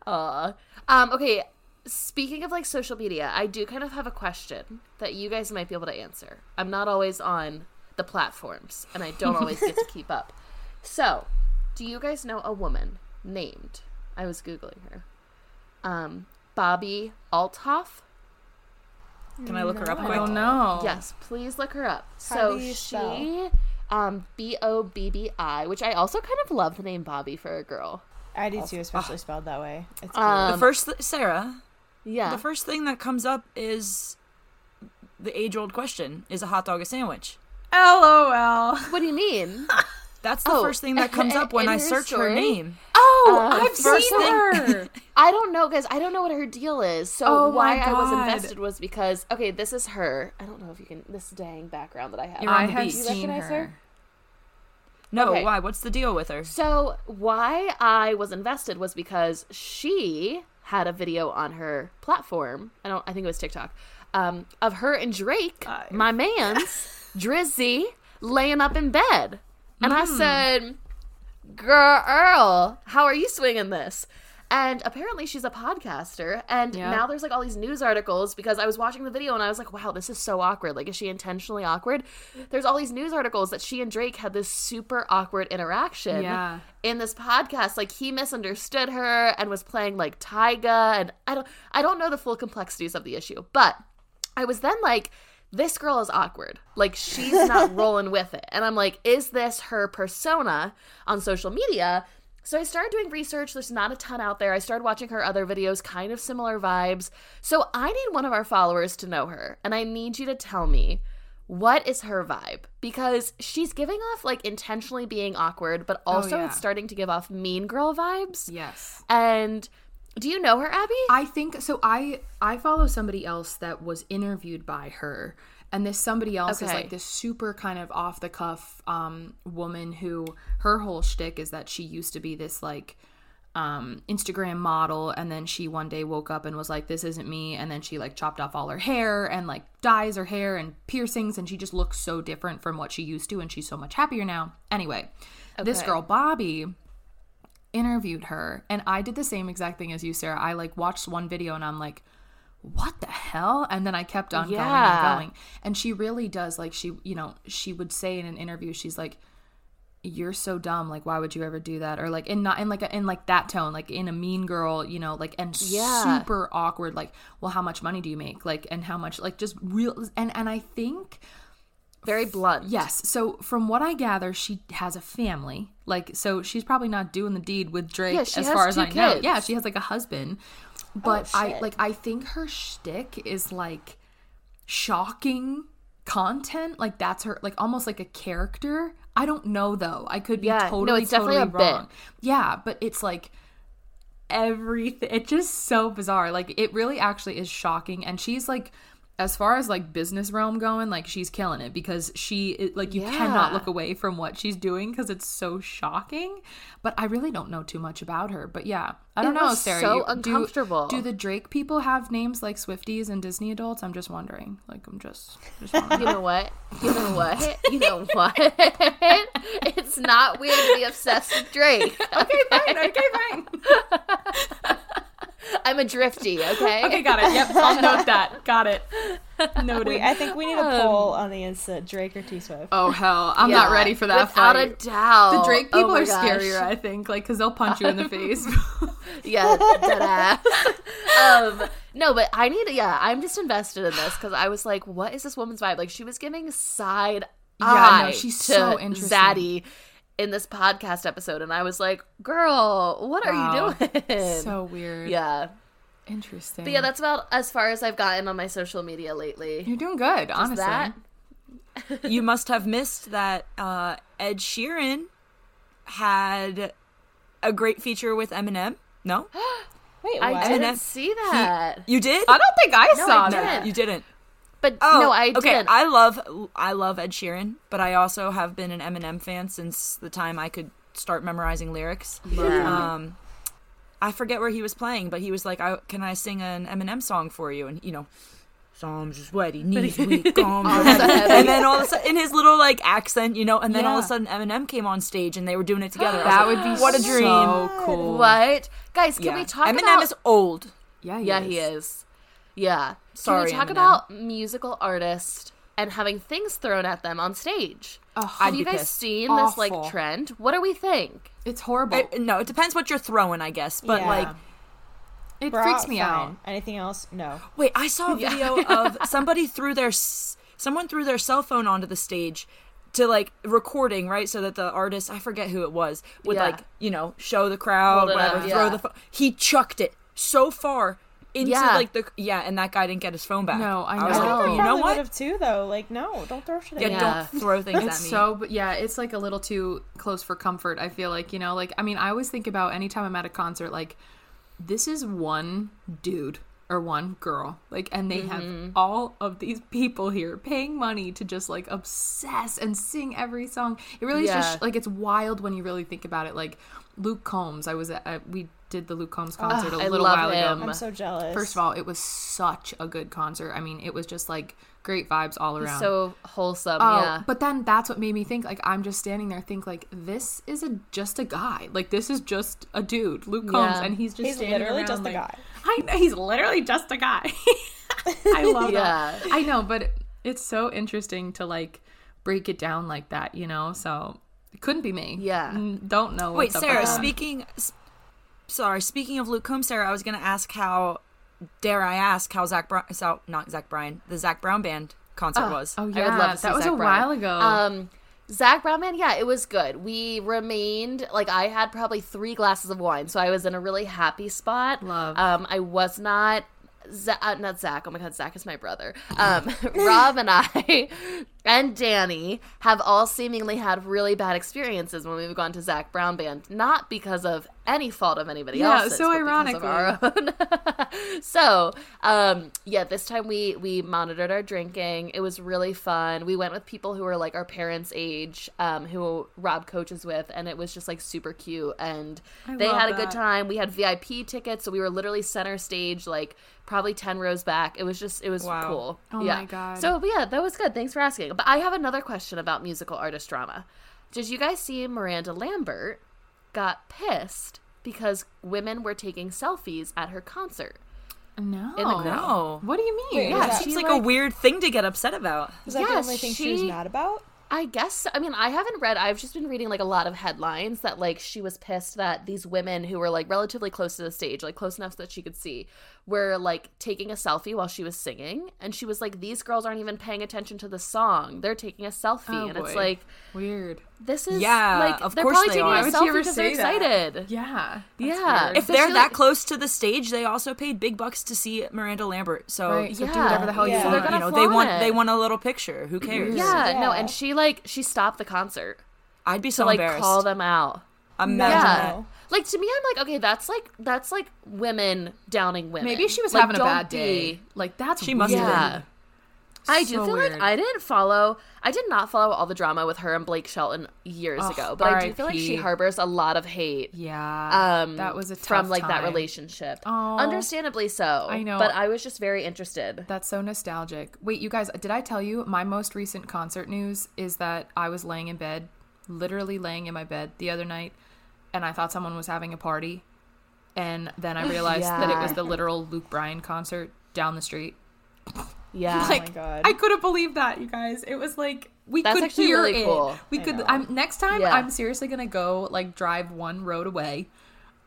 Uh, um, okay. Speaking of like social media, I do kind of have a question that you guys might be able to answer. I'm not always on the platforms, and I don't always get to keep up. So, do you guys know a woman named? I was googling her. Um, Bobbi Althoff. Can I look her up? I quick? don't know. Yes, please look her up. How so do you she, um, B O B B I, which I also kind of love the name Bobby for a girl. I do too, especially spelled that way. It's cute. Um, The first, th- Sarah, Yeah. the first thing that comes up is the age-old question: Is a hot dog a sandwich? LOL. what do you mean? That's the Oh, first thing that comes up when I her search her name. Oh, Uh, I've first seen thing- her. I don't know, guys. I don't know what her deal is. So Oh why I was invested was because okay, this is her. I don't know if you can. This dang background that I have. You're on I the have beach. You seen recognize her. her? No, Okay. why? What's the deal with her? So why I was invested was because she had a video on her platform. I don't. I think it was TikTok. Um, of her and Drake, I- my man's Drizzy, laying up in bed, and I Hmm. said, "Girl, how are you swinging this?" And apparently she's a podcaster, and Yeah. now there's like all these news articles because I was watching the video and I was like, "Wow, this is so awkward. Like, is she intentionally awkward?" There's all these news articles that she and Drake had this super awkward interaction Yeah. in this podcast like he misunderstood her and was playing like Tyga and I don't I don't know the full complexities of the issue but I was then like this girl is awkward like she's not rolling with it and I'm like is this her persona on social media so I started doing research there's not a ton out there I started watching her other videos kind of similar vibes so I need one of our followers to know her and I need you to tell me what is her vibe? Because she's giving off like intentionally being awkward, but oh, also yeah. it's starting to give off mean girl vibes. Yes. And do you know her, Abby? I think so. I I follow somebody else that was interviewed by her, and this somebody else is like this super kind of off the cuff um, woman who her whole shtick is that she used to be this like um, Instagram model, and then she one day woke up and was like, "This isn't me," and then she like chopped off all her hair and like dyes her hair and piercings, and she just looks so different from what she used to, and she's so much happier now. Anyway, this girl Bobbi interviewed her and I did the same exact thing as you, Sarah. I like watched one video and I'm like, what the hell? And then I kept on going and going. And she really does like she, you know, she would say in an interview, she's like, you're so dumb. Like, why would you ever do that? Or like, in not in like a, in like that tone, like in a mean girl, you know, like and Yeah. super awkward. Like, well, how much money do you make? Like, and how much? Like, just real. And and I think Very blunt. Yes. So from what I gather, she has a family. Like, so she's probably not doing the deed with Drake Yeah, as far as I know. kids. Yeah, she has like a husband. Oh, but I like I think her shtick is like shocking content. Like that's her like almost like a character. I don't know though. I could be Yeah, no, totally definitely totally a bit. wrong. Yeah, but it's like everything it's just so bizarre like it really actually is shocking and she's like as far as like business realm going like she's killing it because she it, like you cannot look away from what she's doing because it's so shocking but i really don't know too much about her but yeah i don't It know sarah so you- do- uncomfortable. do, the drake people have names like swifties and disney adults i'm just wondering like i'm just just wondering You know what? You know what? You know what? it's not weird to be obsessed with Drake. okay fine okay fine I'm a Driftie, okay? okay got it yep i'll note that got it noted We, I think we need a poll on the Insta: Drake or T Swift. Oh hell, I'm not ready for that Without fight. a doubt. the Drake Oh people my are gosh. scarier, I think, like because they'll punch you in the face. Yeah, dead ass. um, no, but I need. Yeah, I'm just invested in this because I was like, what is this woman's vibe? Like, she was giving side Yeah, eye no, she's to so interesting. Zaddy in this podcast episode, and I was like, girl, what Wow. are you doing? so weird. yeah, interesting. but yeah, that's about as far as I've gotten on my social media lately. you're doing good. honestly, that you must have missed that uh, Ed Sheeran had a great feature with Eminem. No, Wait, I didn't see that, you did. I don't think I No, saw I that. You didn't. But Oh, no, I okay. didn't. I love I love Ed Sheeran, but I also have been an Eminem fan since the time I could start memorizing lyrics. Yeah. Um, I forget where he was playing, but he was like, I, "Can I sing an Eminem song for you?" And you know, Some sweaty knees weak, arms and then all of a sudden in his little like accent, you know, and then yeah. all of a sudden Eminem came on stage and they were doing it together. that would be what a dream. So cool. What guys? Can yeah. we talk? Eminem about... is old. Yeah, he yeah, is. he is. Yeah. Sorry. Can we talk Eminem. about musical artists and having things thrown at them on stage? Oh, Have I'd you guys pissed. seen Awful. this like trend? What do we think? It's horrible. It, no, it depends what you're throwing, I guess. But yeah. like it Bra, freaks me fine. out. Anything else? No. Wait, I saw a video of somebody threw their someone threw their cell phone onto the stage to like recording, right? So that the artist, I forget who it was, would yeah. like, you know, show the crowd, whatever, up, throw the phone. He chucked it so far into yeah. like the yeah, and that guy didn't get his phone back. No, I know. I was like, you know what? Have too though. Like, no, don't throw shit. Yeah, yeah. don't throw things it's at me. So, but yeah, it's like a little too close for comfort. I feel like you know, like I mean, I always think about anytime I'm at a concert, like this is one dude or one girl like and they mm-hmm. have all of these people here paying money to just like obsess and sing every song it really yeah. is just like it's wild when you really think about it like luke combs i was at we did the luke combs ah, concert a little while him. ago i'm so jealous first of all it was such a good concert i mean it was just like great vibes all around. so wholesome, oh, yeah. But then that's what made me think like I'm just standing there think like this is a just a guy. Like this is just a dude, Luke Combs, yeah. and he's just he's literally around, just like, a guy. I know he's literally just a guy. I love yeah. that. I know, but it's so interesting to like break it down like that, you know. So it couldn't be me. Yeah, don't know. Wait, Sarah. Speaking. Sorry, speaking of Luke Combs, Sarah, I was going to ask how dare I ask how Zac Brown, so, not Zach Bryan, the Zac Brown Band concert oh, was. Oh yeah, that was Zac a Brown. while ago. Um, Zac Brown Band, yeah, it was good. We remained like I had probably three glasses of wine, so I was in a really happy spot. Love. Um, I was not Z- uh, not Zach. Oh my God, Zach is my brother. Um, Rob and I and Danny have all seemingly had really bad experiences when we've gone to Zac Brown Band, not because of any fault of anybody else. yeah, else's. so ironically. so, um, yeah, this time we we monitored our drinking. It was really fun. We went with people who were like our parents' age, um, who Rob coaches with, and it was just like super cute. And I they had a that. good time. We had VIP tickets, so we were literally center stage, like probably 10 rows back. It was just, it was wow. cool. Oh yeah. my God. So, yeah, that was good. Thanks for asking. But I have another question about musical artist drama. Did you guys see Miranda Lambert got pissed because women were taking selfies at her concert? No. no. What do you mean? Wait, yeah, it seems like, like, a weird thing to get upset about. Is that yes, the only thing she, she was mad about? I guess I mean I haven't read I've just been reading like a lot of headlines that like she was pissed that these women who were like relatively close to the stage, like close enough so that she could see, were like taking a selfie while she was singing and she was like these girls aren't even paying attention to the song. They're taking a selfie oh, and boy. it's like weird. This is yeah, like of they're course probably they taking are. a selfie because they're excited. That? Yeah. Yeah. Weird. If they're that close to the stage, they also paid big bucks to see Miranda Lambert. So, right. so yeah. do whatever the hell yeah. you so want. you know, they want it. they want a little picture. Who cares? Yeah, yeah, no, and she like she stopped the concert. I'd be so to, like embarrassed. call them out. Imagine yeah. that. Like to me, I'm like, okay, that's like that's like women downing women. Maybe she was like, having a bad day. Like that's she must yeah. have been. I do feel weird. like I didn't follow. I did not follow all the drama with her and Blake Shelton years oh, ago, but I do feel like she harbors a lot of hate. Yeah, um, that was a from like time. that relationship. Oh, Understandably so. I know, but I was just very interested. That's so nostalgic. Wait, you guys, did I tell you my most recent concert news is that I was laying in bed, literally laying in my bed the other night, and I thought someone was having a party, and then I realized yeah. that it was the literal Luke Bryan concert down the street. Yeah. like, oh my god. I couldn't believe that, you guys. It was like we That's could hear really it. Cool. We I could. Know. I'm next time. Yeah. I'm seriously gonna go like drive one road away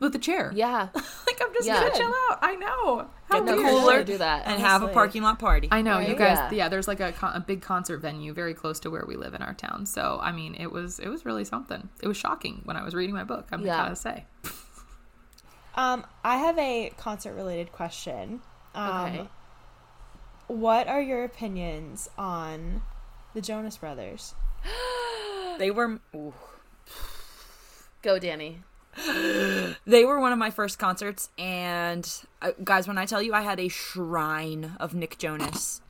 with a chair. Yeah. like I'm just yeah. gonna chill out. I know. How Get the cooler do that and Honestly. have a parking lot party. I know right? you guys. Yeah. yeah, there's like a, a big concert venue very close to where we live in our town. So I mean, it was it was really something. It was shocking when I was reading my book. I'm yeah. gotta say. um, I have a concert related question. Um, okay what are your opinions on the Jonas Brothers? they were. Ooh. Go, Danny. they were one of my first concerts, and uh, guys, when I tell you I had a shrine of Nick Jonas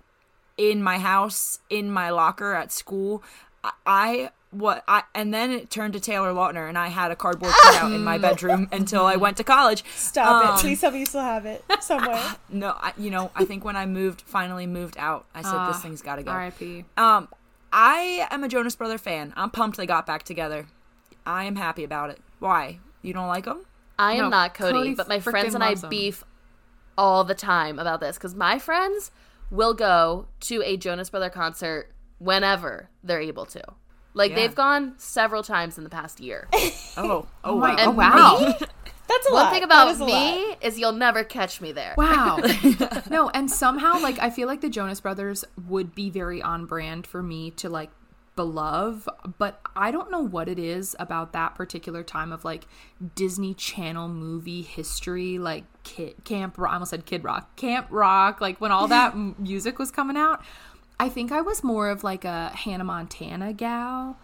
in my house, in my locker at school, I, I what I and then it turned to Taylor Lautner, and I had a cardboard cutout in my bedroom until I went to college. Stop Um, it! Please tell me you still have it somewhere. No, I, you know, I think when I moved, finally moved out, I said this Ah, thing's got to go. R.I.P. Um, I am a Jonas Brother fan. I'm pumped they got back together. I am happy about it. Why? You don't like them? I am No, not Cody, Cody but my friends and I loves 'em. beef all the time about this because my friends will go to a Jonas Brother concert whenever they're able to. Like Yeah. they've gone several times in the past year. Oh, oh, oh my- wow. oh, wow. me- That's a one lot. thing about is a lot. me is you'll never catch me there. Wow. no, and somehow like I feel like the Jonas Brothers would be very on brand for me to like beloved, but I don't know what it is about that particular time of like Disney Channel movie history, like Kid, Camp Rock, I almost said Kid Rock, Camp Rock, like when all that music was coming out. I think I was more of like a Hannah Montana gal.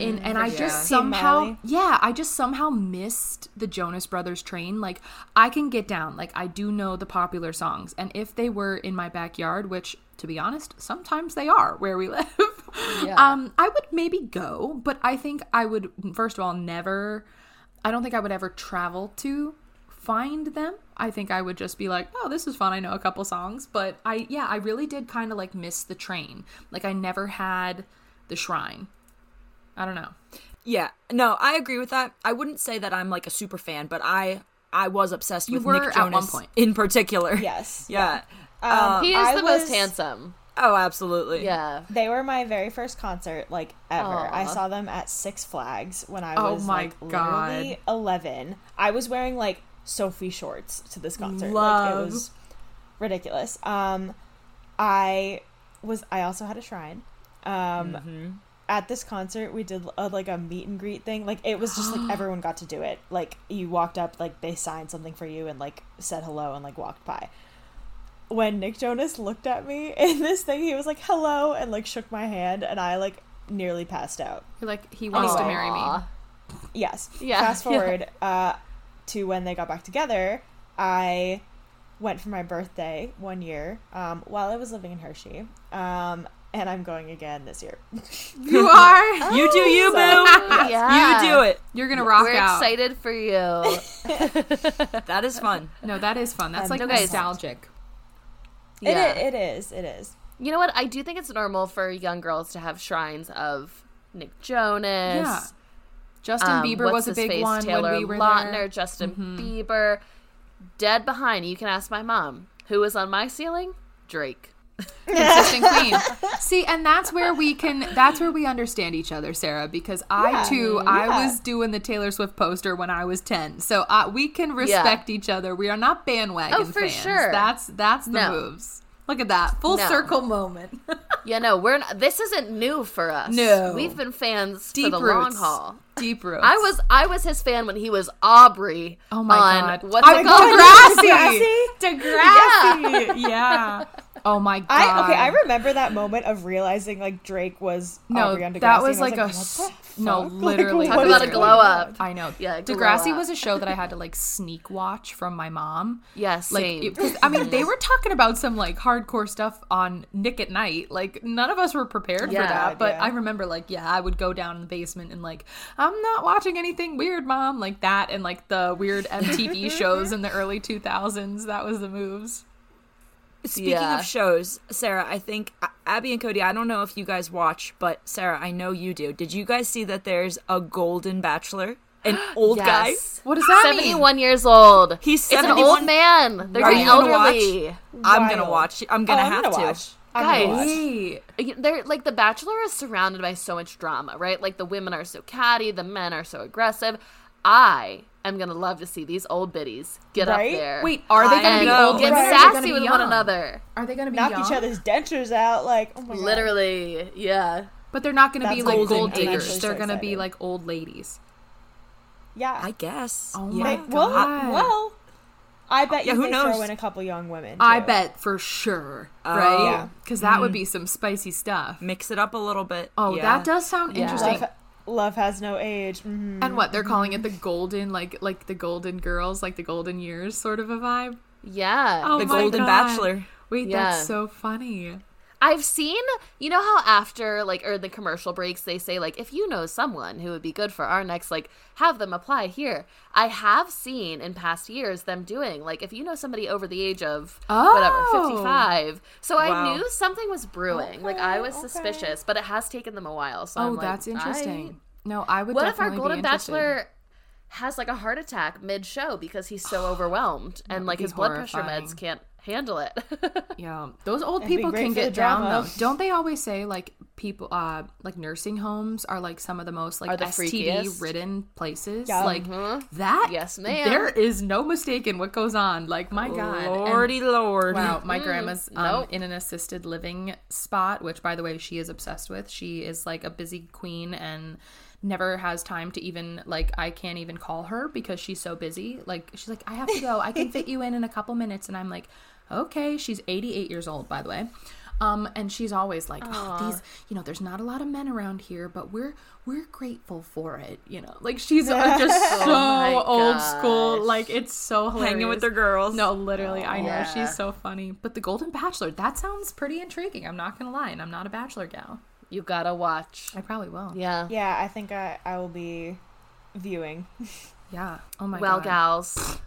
And, and I just somehow yeah, I just somehow missed the Jonas Brothers train. Like, I can get down. Like, I do know the popular songs. And if they were in my backyard, which, to be honest, sometimes they are where we live, um, I would maybe go. But I think I would, first of all, never, I don't think I would ever travel to find them. I think I would just be like, oh, this is fun. I know a couple songs. But I, yeah, I really did kind of like miss the train. Like, I never had the shrine. I don't know. Yeah, no, I agree with that. I wouldn't say that I'm like a super fan, but I I was obsessed You with were Nick at one Jonas point. in particular. Yes. Yeah. Um, He is I the most handsome. Oh, absolutely. Yeah. They were my very first concert, like ever. I saw them at Six Flags when I Oh was my like God. literally eleven. I was wearing like Soffe shorts to this concert. Like it was ridiculous. Um, I was. I also had a shrine. Um, Mm-hmm. at this concert we did a, like a meet and greet thing. Like it was just like everyone got to do it. Like you walked up, like they signed something for you and like said hello and like walked by when Nick Jonas looked at me in this thing, he was like, hello, and like shook my hand, and I like nearly passed out. You're like, he wants to marry me. Yes. Yeah. Fast forward uh, to when they got back together, I went for my birthday one year um, while I was living in Hershey. Um, and I'm going again this year. You are. You do you, So- boo. Yeah. You do it. You're gonna rock We're out. excited for you. That is fun. No, that is fun. That's Um, like no, nostalgic. yeah. It, it is. It is. You know what? I do think it's normal for young girls to have shrines of Nick Jonas. Yeah. Justin um, Bieber was a big face? one Taylor when we were Lautner, there. Justin Bieber. Dead behind. You can ask my mom. Who was on my ceiling? Drake. Consistent queen. See, and that's where we can. That's where we understand each other, Sarah. Because I Yeah. too, I was doing the Taylor Swift poster when I was ten, so uh, we can respect each other. We are not bandwagon Oh, for fans. sure. That's that's the No. moves. Look at that full No. circle moment. Yeah, no, we're not, this isn't new for us. No. we've been fans Deep for the roots. long haul. Deep roots. I was I was his fan when he was Aubrey. Oh my on, god! What's I it called? Degrassi. Degrassi. Yeah. Oh my god. I okay. I remember that moment of realizing like Drake was No, Aubrey that Degrassi, was and I like a "What the no, fuck?" Like, literally. what Talk about a going glow on? up. I know. Yeah, Degrassi was a show that I had to like sneak watch from my mom. Yes, Like, same. it- 'cause, I mean, they were talking about some like hardcore stuff on Nick at Nite. Like, none of us were prepared Yeah. for that. But Yeah. I remember, like, yeah, I would go down in the basement and like, I'm not watching anything weird, mom, like that, and like the weird MTV shows in the early 2000s. That was the moves. Speaking Yeah. of shows, Sarah, I think Abby and Cody, I don't know if you guys watch, but Sarah, I know you do. Did you guys see that there's a golden bachelor? An old guy? yes. What does that mean? 71 years old. He's It's an old man. There's Are an you gonna elderly. I'm gonna oh, watch. I'm Oh, gonna have gonna watch. Guys. They're like the Bachelor is surrounded by so much drama, right? Like the women are so catty, the men are so aggressive. I am gonna love to see these old biddies get Right? up there. Wait, are they going to be old? get or are sassy with young? one another. Are they going to be Knock young? each other's dentures out. Like oh my god. Literally, yeah. But they're not going to be like gold diggers. I'm They're so going to be like old ladies. Yeah. I guess. Oh yeah. my They- well, God. well, I bet Yeah, you who they knows? throw in a couple young women. I bet for sure, Oh. right? Yeah. Because that would mm. be some spicy stuff. Mix it up a little bit. Oh, Yeah. that does sound Yeah. interesting. Love, love has no age. Mhm. And what they're calling it the golden, like like the golden girls, like the golden years, sort of a vibe. Yeah. Oh The my Golden God. Bachelor. Wait, Yeah. that's so funny. I've seen, you know how after like or in the commercial breaks they say like if you know someone who would be good for our next like have them apply here. I have seen in past years them doing like if you know somebody over the age of Oh. whatever 55. So Wow. I knew something was brewing. like I was okay. suspicious, but it has taken them a while. So Oh, I'm like, that's I- interesting. No, I would what if our golden bachelor has like a heart attack mid show because he's so overwhelmed and like be his blood pressure meds can't handle it. Yeah, those old It'd people can get down drama. though. Don't they always say like people, uh, like nursing homes are like some of the most like the STD freakiest. ridden places? Yeah. Like that. Yes, ma'am. There is no mistaking what goes on. Like my god, And- Lordy Lord. Wow, my grandma's um, nope. in an assisted living spot, which, by the way, she is obsessed with. She is like a busy queen and never has time to even like I can't even call her because she's so busy. Like she's like, I have to go. I can fit you in in a couple minutes, and I'm like, okay. She's 88 years old, by the way. Um, and she's always like, oh, these, you know, there's not a lot of men around here, but we're we're grateful for it, you know. Like she's just so my old school. Like it's so hilarious. Hanging with their girls. No, literally, I know Yeah. she's so funny. But the Golden Bachelor, that sounds pretty intriguing. I'm not gonna lie, and I'm not a Bachelor gal. You gotta watch. I probably will. Yeah. Yeah, I think I, I will be viewing. Yeah. Oh my well, god. gals,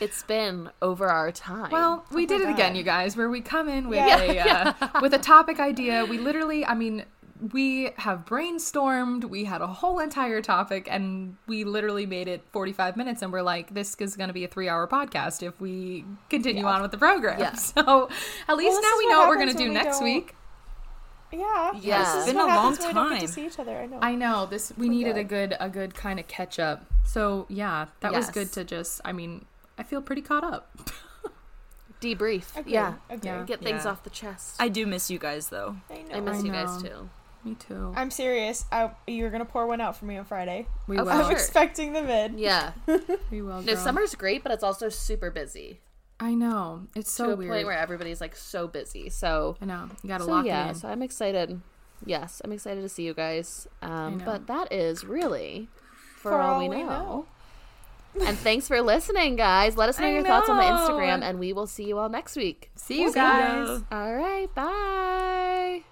it's been over our time. Well, we did it God. again, you guys, where we come in with Yeah. a uh, with a topic idea. We literally, I mean, we have brainstormed. We had a whole entire topic, and we literally made it 45 minutes. And we're like, this is going to be a three-hour podcast if we continue on with the program. Yeah. So at least this now we know what we're going to do we next don't- week. Yeah, Yeah. This It's is been what a happens long when we don't get time. to see each other. I know. I know this. We needed a good. good a good kind of catch up. So yeah, that was good to just. I mean, I feel pretty caught up. debrief. Agreed, Yeah. agreed. Yeah. Get things Yeah. off the chest. I do miss you guys though. I know. I miss I you guys too. Me too. I'm serious. I, you're gonna pour one out for me on Friday. We Oh, will. I'm Sure. expecting the mid. Yeah. We will. No, girl. summer's great, but it's also super busy I know. It's so to a weird. point where everybody's like so busy. So, I know. You gotta so lock yeah. in. So I'm excited. Yes, I'm excited to see you guys. Um, but that is really for, all, we know. and thanks for listening, guys. Let us know I your thoughts on the. Instagram, and we will see you all next week. See you See ya. guys. All right, bye.